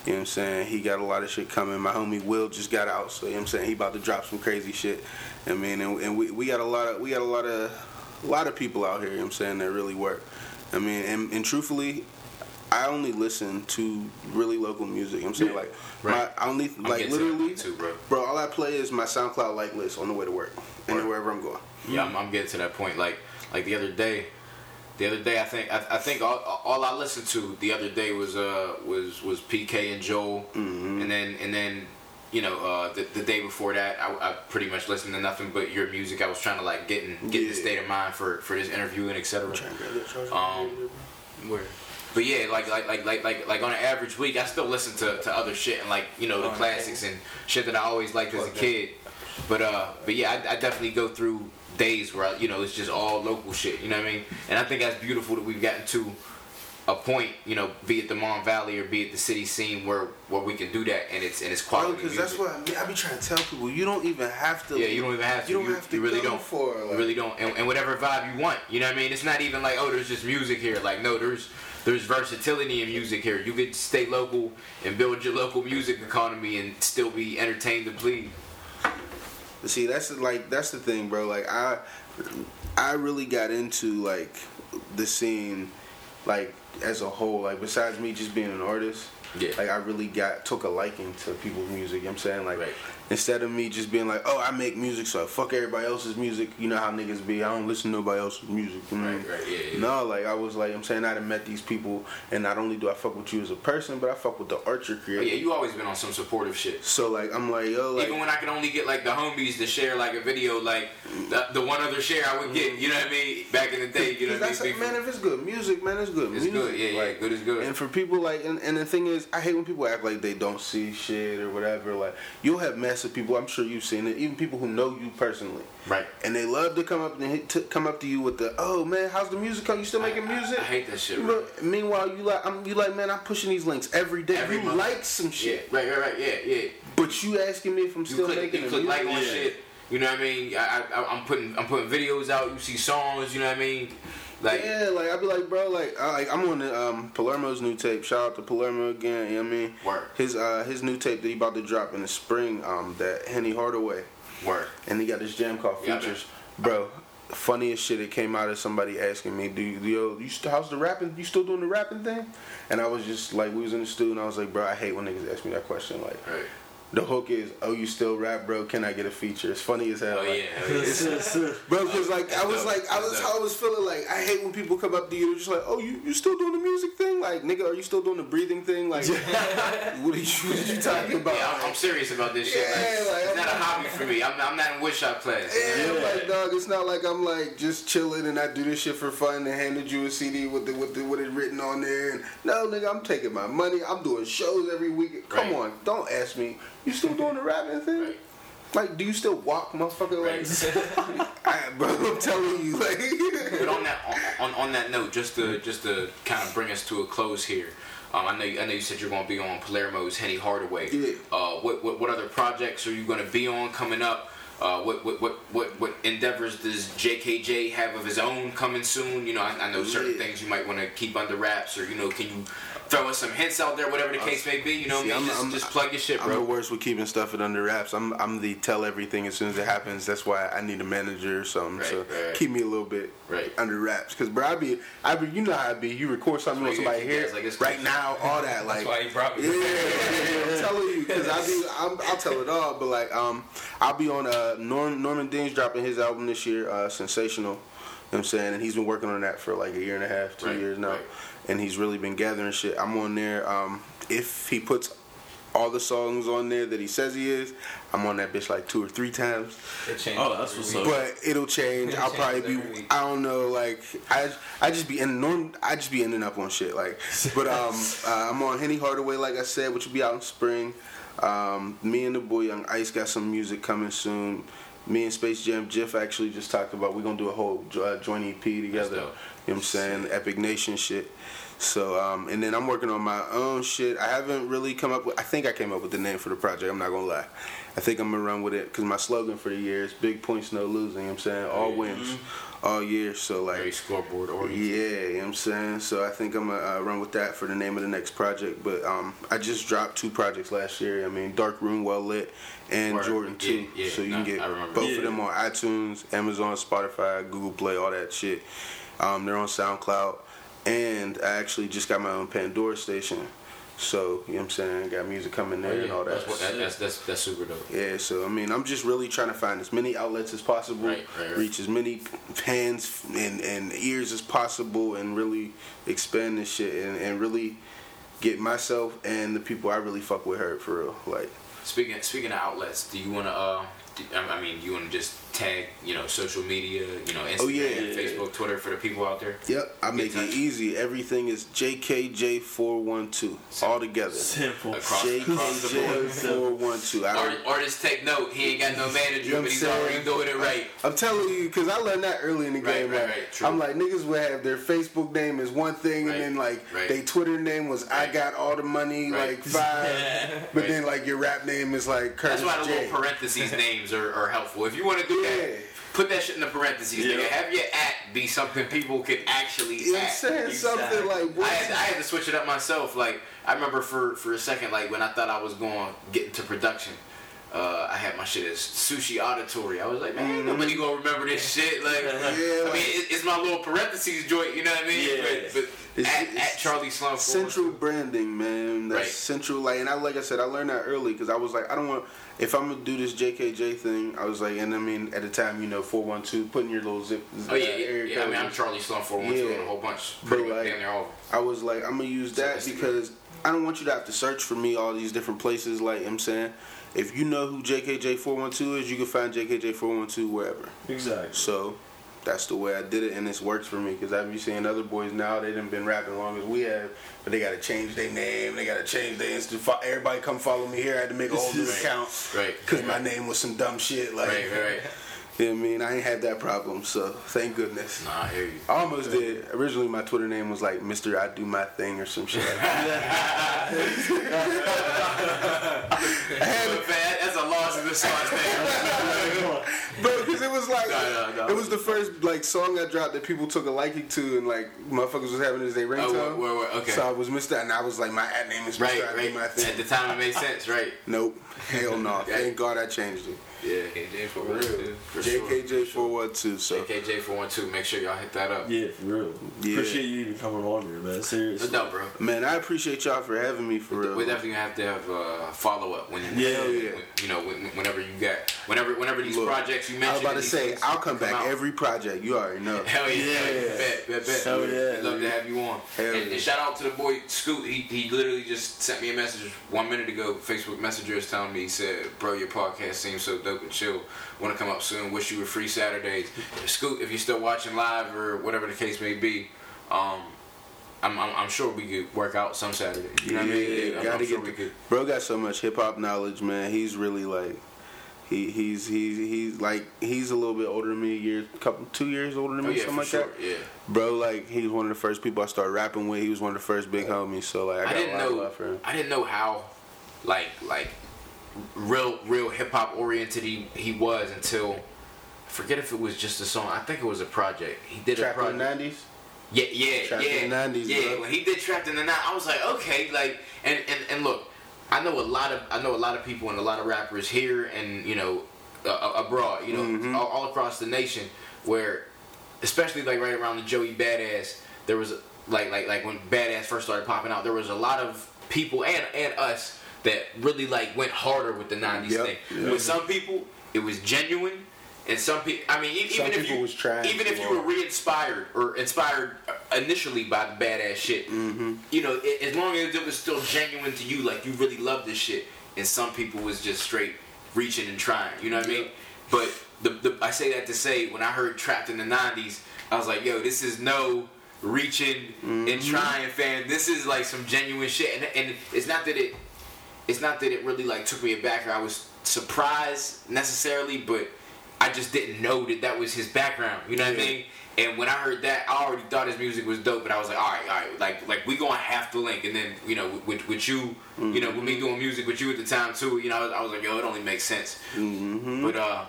Speaker 3: You know what I'm saying? He got a lot of shit coming. My homie Will just got out, so you know what I'm saying he about to drop some crazy shit. I mean, and, and we, we got a lot of we got a lot of a lot of people out here. You know what I'm saying that really work. I mean, and, and truthfully, I only listen to really local music. You know what I'm saying like
Speaker 2: Right.
Speaker 3: my I only like literally,
Speaker 2: too, bro.
Speaker 3: bro. All I play is my SoundCloud like list on the way to work and wherever I'm going.
Speaker 2: Yeah, I'm, I'm getting to that point. Like, like the other day, the other day, I think, I, I think all, all I listened to the other day was uh was was PK and Joel,
Speaker 3: Mm-hmm.
Speaker 2: and then and then, you know, uh, the, the day before that, I, I pretty much listened to nothing but your music. I was trying to like get in, get in the state of mind for for this interview and etc.
Speaker 3: Trying to grab that charger.
Speaker 2: Um,
Speaker 4: Where?
Speaker 2: But yeah, like like like like like like on an average week, I still listen to, to other shit and like you know the
Speaker 4: Oh,
Speaker 2: classics and shit that I always liked as a kid. But uh, but yeah, I, I definitely go through days where I, you know it's just all local shit. You know what I mean? And I think that's beautiful that we've gotten to a point, you know, be it the Mon Valley or be it the city scene where where we can do that and it's and it's quality
Speaker 3: because that's what I, mean, I be trying to tell people. You don't even have to.
Speaker 2: Yeah, you don't even have to.
Speaker 3: You don't
Speaker 2: You-
Speaker 3: have to
Speaker 2: you really
Speaker 3: go
Speaker 2: don't.
Speaker 3: for it.
Speaker 2: You really don't. And, and whatever vibe you want. You know what I mean? It's not even like, oh, there's just music here. Like, no, there's there's versatility in music here. You could stay local and build your local music economy and still be entertained and pleased.
Speaker 3: See, that's the, like that's the thing, bro. Like I, I really got into like the scene, like as a whole. Like besides me just being an artist,
Speaker 2: Yeah.
Speaker 3: like I really got took a liking to people's music. You know what I'm saying like
Speaker 2: Right.
Speaker 3: Instead of me just being like, oh, I make music, so I fuck everybody else's music. You know how niggas be. I don't listen to nobody else's music. You know?
Speaker 2: Right, right, yeah, yeah.
Speaker 3: No, like I was like I'm saying I done met these people, and not only do I fuck with you as a person, but I fuck with the art you're
Speaker 2: oh,
Speaker 3: creating.
Speaker 2: yeah, you always been on some supportive shit.
Speaker 3: so like I'm like yo, like
Speaker 2: Even when I could only get like the homies to share like a video, like the, the one other share I would get. Mm-hmm. You know what I mean? Back in the day, you know what I mean?
Speaker 3: That's like, man, if it's good music, man, it's good.
Speaker 2: It's
Speaker 3: music.
Speaker 2: good, yeah, yeah,
Speaker 3: like,
Speaker 2: good is good.
Speaker 3: And for people like, and, and the thing is, I hate when people act like they don't see shit or whatever. Like, you'll have massive people. I'm sure you've seen it. Even people who know you personally,
Speaker 2: Right.
Speaker 3: and they love to come up and hit, to come up to you with the, oh man, how's the music? Are you still making
Speaker 2: I- I-
Speaker 3: music?
Speaker 2: I hate that shit,
Speaker 3: know, meanwhile, you like, I'm, you like, man, I'm pushing these links every day.
Speaker 2: Every
Speaker 3: you
Speaker 2: month.
Speaker 3: like some
Speaker 2: Yeah,
Speaker 3: shit,
Speaker 2: right, right, right. Yeah, yeah.
Speaker 3: but you asking me if I'm
Speaker 2: You
Speaker 3: still
Speaker 2: click,
Speaker 3: making
Speaker 2: you click
Speaker 3: music?
Speaker 2: like on
Speaker 1: Yeah.
Speaker 2: shit. You know what I mean? I, I, I'm putting I'm putting videos out. You see songs. You know what I mean? Like
Speaker 3: yeah, like I'd be like, bro, like, I, like I'm on the um, Palermo's new tape. Shout out to Palermo again. You know what I mean?
Speaker 2: Word.
Speaker 3: His uh, his new tape that he about to drop in the spring. Um, that Henny Hardaway,
Speaker 2: word.
Speaker 3: and he got this jam called
Speaker 2: Yeah,
Speaker 3: Features, bro. Funniest shit. It came out of somebody asking me, "Do you, yo, you st- how's the rapping? You still doing the rapping thing?" And I was just like, we was in the studio, and I was like, bro, I hate when niggas ask me that question. Like,
Speaker 2: Right.
Speaker 3: The hook is, "Oh, you still rap, bro? Can I get a feature?" It's funny as hell.
Speaker 2: Oh
Speaker 3: like,
Speaker 2: yeah. Oh, hell.
Speaker 3: Bro, because like I was like I was how I was feeling like I hate when people come up to you and just like, oh, you, you still doing the music thing? Like, nigga, are you still doing the breathing thing? Like, what are you what are you talking about?
Speaker 2: Yeah, I'm, I'm serious about this shit.
Speaker 3: Yeah,
Speaker 2: Like,
Speaker 3: like,
Speaker 2: it's not a
Speaker 3: I'm-
Speaker 2: hobby for me. I'm, I'm not in woodshop class.
Speaker 3: Yeah, I'm
Speaker 1: Yeah.
Speaker 3: like dog. It's not like I'm like just chilling and I do this shit for fun and handed you a CD with the with the with it written on there. And no, nigga, I'm taking my money. I'm doing shows every week. Come
Speaker 2: Right.
Speaker 3: on, don't ask me. You still doing the rapping thing? Like, do you still walk, motherfucker? Like, bro, I'm telling you, like.
Speaker 2: But on that on, on, on that note, just to just to kind of bring us to a close here. Um, I know you, I know you said you're going to be on Palermo's Henny Hardaway.
Speaker 3: Yeah.
Speaker 2: Uh, what, what what other projects are you going to be on coming up? Uh, what, what what what what endeavors does JKJ have of his own coming soon? You know, I, I know certain
Speaker 3: Yeah.
Speaker 2: things you might want to keep under wraps, or you know, can you throwing some hints out there, whatever the case may be. You know,
Speaker 3: See,
Speaker 2: what I mean,
Speaker 3: I'm-
Speaker 2: just,
Speaker 3: I'm-
Speaker 2: just plug your shit, bro.
Speaker 3: I'm the worst with keeping stuff it under wraps. I'm I'm the tell everything as soon as it happens. That's why I need a manager or something.
Speaker 2: Right,
Speaker 3: so
Speaker 2: right,
Speaker 3: keep me a little bit
Speaker 2: Right.
Speaker 3: under wraps. Cause bro, I be I be you know how I be. You record something on somebody here
Speaker 2: like
Speaker 3: right now, all that like.
Speaker 4: That's why he brought me.
Speaker 3: Yeah, I'm telling you, because I be, I'm, I'll tell it all. But like, um, I'll be on uh, Norm, Norman Dean's dropping his album this year, uh, Sensational. You know what I'm saying, and he's been working on that for like a year and a half, two
Speaker 2: Right,
Speaker 3: years now. And he's really been gathering shit. I'm on there. Um, if he puts all the songs on there that he says he is, I'm on that bitch like two or three times.
Speaker 4: It changed
Speaker 1: Oh, that's
Speaker 4: every
Speaker 1: what's up.
Speaker 3: But it'll change.
Speaker 4: It
Speaker 3: I'll probably be.
Speaker 4: week.
Speaker 3: I don't know. Like I, I just be in norm. I just be ending up on shit. Like, but um, uh, I'm on Henny Hardaway. Like I said, which will be out in spring. Um, me and the boy Young Ice got some music coming soon. Me and Space Jam Jiff actually just talked about we're gonna do a whole uh, joint EP together. You know what I'm saying? Epic Nation shit. So um, and then I'm working on my own shit. I haven't really come up with. I think I came up with the name for the project. I'm not gonna lie. I think I'm gonna run with it because my slogan for the year is "Big points, no losing." You know what I'm saying all
Speaker 2: Yeah.
Speaker 3: wins, all year. So like,
Speaker 2: Very scoreboard oriented.
Speaker 3: yeah, you know what I'm saying. So I think I'm gonna uh, run with that for the name of the next project. But um, I just dropped two projects last year. I mean, Dark Room, Well Lit, and
Speaker 2: Word.
Speaker 3: Jordan
Speaker 2: Yeah,
Speaker 3: Two.
Speaker 2: yeah,
Speaker 3: so you
Speaker 2: nah,
Speaker 3: can get both
Speaker 1: Yeah.
Speaker 3: of them on iTunes, Amazon, Spotify, Google Play, all that shit. Um, they're on SoundCloud, and I actually just got my own Pandora station. So you know what I'm saying. Got music coming there and all that.
Speaker 2: That's, that, that's that's that's super dope.
Speaker 3: Yeah, so I mean, I'm just really trying to find as many outlets as possible,
Speaker 2: Right, right, right.
Speaker 3: reach as many hands and, and ears as possible, and really expand this shit and, and really get myself and the people I really fuck with heard for real. Like,
Speaker 2: Speaking speaking of outlets, do you want to? Uh, I I mean, you want to just tag, you know, social media, you know, oh, Instagram,
Speaker 3: Oh, yeah.
Speaker 2: Facebook, Twitter for the people out there.
Speaker 3: yep, I make
Speaker 2: touch.
Speaker 3: it easy. Everything is JKJ412 all together.
Speaker 1: Simple.
Speaker 2: Across, across the board.
Speaker 3: JKJ412. I
Speaker 2: Art,
Speaker 3: don't,
Speaker 2: artist, take note. He ain't got no manager,
Speaker 3: You know
Speaker 2: but he's
Speaker 3: saying?
Speaker 2: already doing it right.
Speaker 3: I'm telling you, because I learned that early in the
Speaker 2: Right,
Speaker 3: game.
Speaker 2: right,
Speaker 3: like,
Speaker 2: right, true.
Speaker 3: I'm like, niggas would have their Facebook name is one thing,
Speaker 2: Right,
Speaker 3: and then like
Speaker 2: right.
Speaker 3: they Twitter name was I got all the money,
Speaker 2: Right.
Speaker 3: like five. But
Speaker 2: Right.
Speaker 3: then like your rap name is like Curtis
Speaker 2: That's why the
Speaker 3: J.
Speaker 2: little parentheses names are, are helpful. If you want to do
Speaker 3: Yeah.
Speaker 2: that, put that shit in the parentheses.
Speaker 1: Yeah.
Speaker 2: Nigga. Have your at be something people can actually
Speaker 3: You know I'm saying? Something
Speaker 1: Exactly.
Speaker 3: like what?
Speaker 2: I had, I had to switch it up myself. Like I remember for for a second, like when I thought I was going to get into production, uh, I had my shit as sushi auditory. I was like, man, ain't nobody gonna remember this shit. Like,
Speaker 3: Yeah,
Speaker 2: I
Speaker 3: like-
Speaker 2: mean, it, it's my little parentheses joint. You know what I mean?
Speaker 1: Yeah.
Speaker 2: But, but
Speaker 3: It's-
Speaker 2: at,
Speaker 3: it's
Speaker 2: at Charlie Slum.
Speaker 3: Central branding, man. That's
Speaker 2: Right.
Speaker 3: central. Like, and I like I said, I learned that early because I was like, I don't want. If I'm gonna do this JKJ thing, I was like, and I mean, at the time, you know, four one two, putting your little zip.
Speaker 2: Oh yeah, yeah.
Speaker 3: area
Speaker 2: yeah I mean, I'm Charlie Slum for one, two,
Speaker 3: Yeah.
Speaker 2: and a whole bunch.
Speaker 3: But,
Speaker 2: Pretty much
Speaker 3: like,
Speaker 2: all.
Speaker 3: I was like, I'm gonna use that because I don't want you to have to search for me all these different places. Like I'm saying, if you know who JKJ412 is, you can find JKJ412 wherever.
Speaker 1: Exactly.
Speaker 3: So that's the way I did it, and this works for me because I've been seeing other boys now. They done been rapping long as we have, but they gotta change their name. They gotta change their Insta. fo- Everybody come follow me here. I had to make a whole new
Speaker 2: Right.
Speaker 3: account
Speaker 2: Right.
Speaker 3: because my name was some dumb shit. Like,
Speaker 2: Right, right, right.
Speaker 3: you know what I mean? I ain't had that problem, so thank goodness.
Speaker 2: Nah, I hear you.
Speaker 3: I almost did. Originally, my Twitter name was like Mister I Do My Thing or some shit.
Speaker 2: That's a loss in the sauce there.
Speaker 3: Bro, because it was like
Speaker 2: No, no, no.
Speaker 3: it was the first like song I dropped that people took a liking to, and like motherfuckers was having as their ringtone.
Speaker 2: Oh, word, word, okay.
Speaker 3: So I was Mister, and I was like, my ad name is Mister.
Speaker 2: Right, right.
Speaker 3: Do My
Speaker 2: At the time, it made sense, right?
Speaker 3: Nope, hell no. Thank God I changed it.
Speaker 2: Yeah.
Speaker 4: KJ for
Speaker 3: For
Speaker 4: real.
Speaker 3: real.
Speaker 2: For sure.
Speaker 3: JKJ four one two. So
Speaker 2: AKJ for one two. Make sure y'all hit that up.
Speaker 1: Yeah, for real.
Speaker 3: Yeah.
Speaker 1: Appreciate you even coming on here, man. Seriously.
Speaker 2: No doubt, bro.
Speaker 3: man, I appreciate y'all for having me for real.
Speaker 2: We're definitely gonna have to have uh, follow up when
Speaker 1: Yeah,
Speaker 2: when-
Speaker 3: yeah.
Speaker 2: you know when, whenever you got whenever whenever these
Speaker 3: Look,
Speaker 2: projects you
Speaker 3: I
Speaker 2: mentioned.
Speaker 3: was about to
Speaker 2: these
Speaker 3: say I'll come back
Speaker 2: out.
Speaker 3: every project. You already know.
Speaker 2: Hell yeah,
Speaker 1: Yeah.
Speaker 2: bet, bet, bet.
Speaker 1: Hell yeah,
Speaker 2: love to have you on.
Speaker 3: Hell
Speaker 2: and,
Speaker 3: yeah.
Speaker 2: and shout out to the boy Scoot. He, he literally just sent me a message one minute ago. Facebook Messenger is telling me he said, "Bro, your podcast seems so dope and chill. Want to come up soon? Wish you were free Saturdays." Scoot, if you're still watching live or whatever the case may be, um, I'm, I'm, I'm sure we could work out some Saturday. You know what I mean? I'm,
Speaker 3: gotta
Speaker 2: I'm
Speaker 3: get the,
Speaker 2: could.
Speaker 3: bro got so much hip hop knowledge, man. He's really like he he's he's he's like he's a little bit older than me, a year couple two years older than
Speaker 2: Oh
Speaker 3: me,
Speaker 2: yeah,
Speaker 3: something like
Speaker 2: sure.
Speaker 3: that.
Speaker 2: Yeah.
Speaker 3: Bro, like he was one of the first people I started rapping with. He was one of the first big homies. So like I,
Speaker 2: I didn't
Speaker 3: a lot of
Speaker 2: know.
Speaker 3: love for him.
Speaker 2: I didn't know how, like, like, real, real hip hop oriented he, he was until. I forget if it was just a song. I think it was a project. He did a
Speaker 3: Trap in
Speaker 2: project.
Speaker 3: the nineties.
Speaker 2: Yeah, yeah,
Speaker 3: Trapped
Speaker 2: yeah.
Speaker 3: in the 90s,
Speaker 2: yeah,
Speaker 3: bro.
Speaker 2: when he did Trapped in the 90s, I was like, okay, like, and, and, and look, I know a lot of I know a lot of people and a lot of rappers here and you know uh, abroad, you know,
Speaker 3: Mm-hmm.
Speaker 2: all, all across the nation, where, especially like right around the Joey Badass, there was like like like when Badass first started popping out, there was a lot of people and and us that really like went harder with the '90s
Speaker 3: Yep,
Speaker 2: thing.
Speaker 3: yep.
Speaker 2: With some people, it was genuine. And some people, I mean, e-
Speaker 3: Some
Speaker 2: even if you, even if you were re-inspired or inspired initially by the badass shit,
Speaker 3: Mm-hmm.
Speaker 2: you know, a- as long as it was still genuine to you, like you really love this shit, and some people was just straight reaching and trying, you know what I mean? But the, the I say that to say when I heard Trapped in the '90s, I was like, yo, this is no reaching
Speaker 3: Mm-hmm.
Speaker 2: and trying, fam. This is like some genuine shit, and, and it's not that it, it's not that it really like took me aback or I was surprised necessarily, but I just didn't know that that was his background. You know what I mean? And when I heard that, I already thought his music was dope, but I was like, all right, all right, like like we gonna have to link. And then you know, with with you, you know, with me doing music with you at the time too, you know, I was, I was like, yo, it only makes sense.
Speaker 3: Mm-hmm.
Speaker 2: But uh,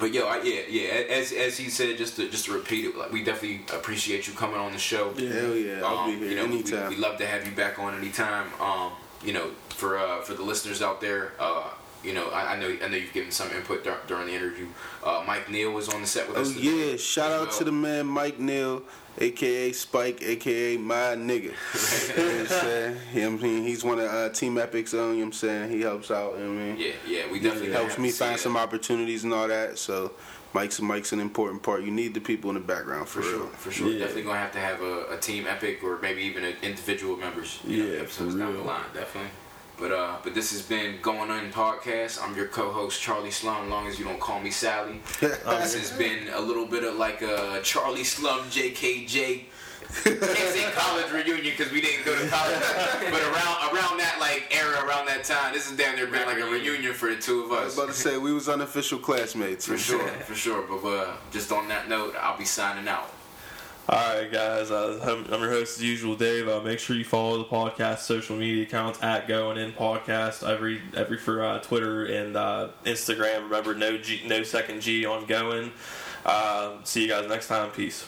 Speaker 2: but yo, I, yeah, yeah. As as he said, just to just to repeat it, like we definitely appreciate you coming on the show.
Speaker 3: Hell yeah, I'll
Speaker 2: Um,
Speaker 3: be here
Speaker 2: you know, we- We, love to have you back on anytime. Um, you know, for uh, for the listeners out there, uh, you know, I, I know I know you've given some input dur- during the interview. Uh, Mike Neal was on the set with
Speaker 3: Oh
Speaker 2: us. Oh
Speaker 3: yeah, shout out
Speaker 2: well.
Speaker 3: to the man Mike Neal, aka Spike, aka my nigga. you know what I'm saying? You know what I mean? He's one of uh, Team Epic's own, you know what I'm saying? He helps out, you know what I mean?
Speaker 2: Yeah, yeah, we definitely
Speaker 3: It helps me find
Speaker 2: that.
Speaker 3: some opportunities and all that. So Mike's Mike's an important part. You need the people in the background for,
Speaker 2: For sure, for sure.
Speaker 1: Yeah.
Speaker 2: Definitely gonna have to have a, a team epic or maybe even a individual members. You know,
Speaker 3: Yeah,
Speaker 2: episodes down the line, definitely. But uh, but this has been going on podcast. I'm your co-host Charlie Slum. As long as you don't call me Sally. this has been a little bit of like a Charlie Slum JKJ. Can't say college reunion because we didn't go to college, but around around that like era, around that time, this is damn near been like a reunion for the two of
Speaker 3: I was
Speaker 2: us.
Speaker 3: about to say we was unofficial classmates.
Speaker 2: For sure, for sure. But uh, just on that note, I'll be signing out.
Speaker 1: All right, guys. Uh, I'm your host as usual, Dave. Uh, make sure you follow the podcast social media accounts at Going In Podcast every every for uh, Twitter and uh, Instagram. Remember, no G, no second G on Going. Uh, see you guys next time. Peace.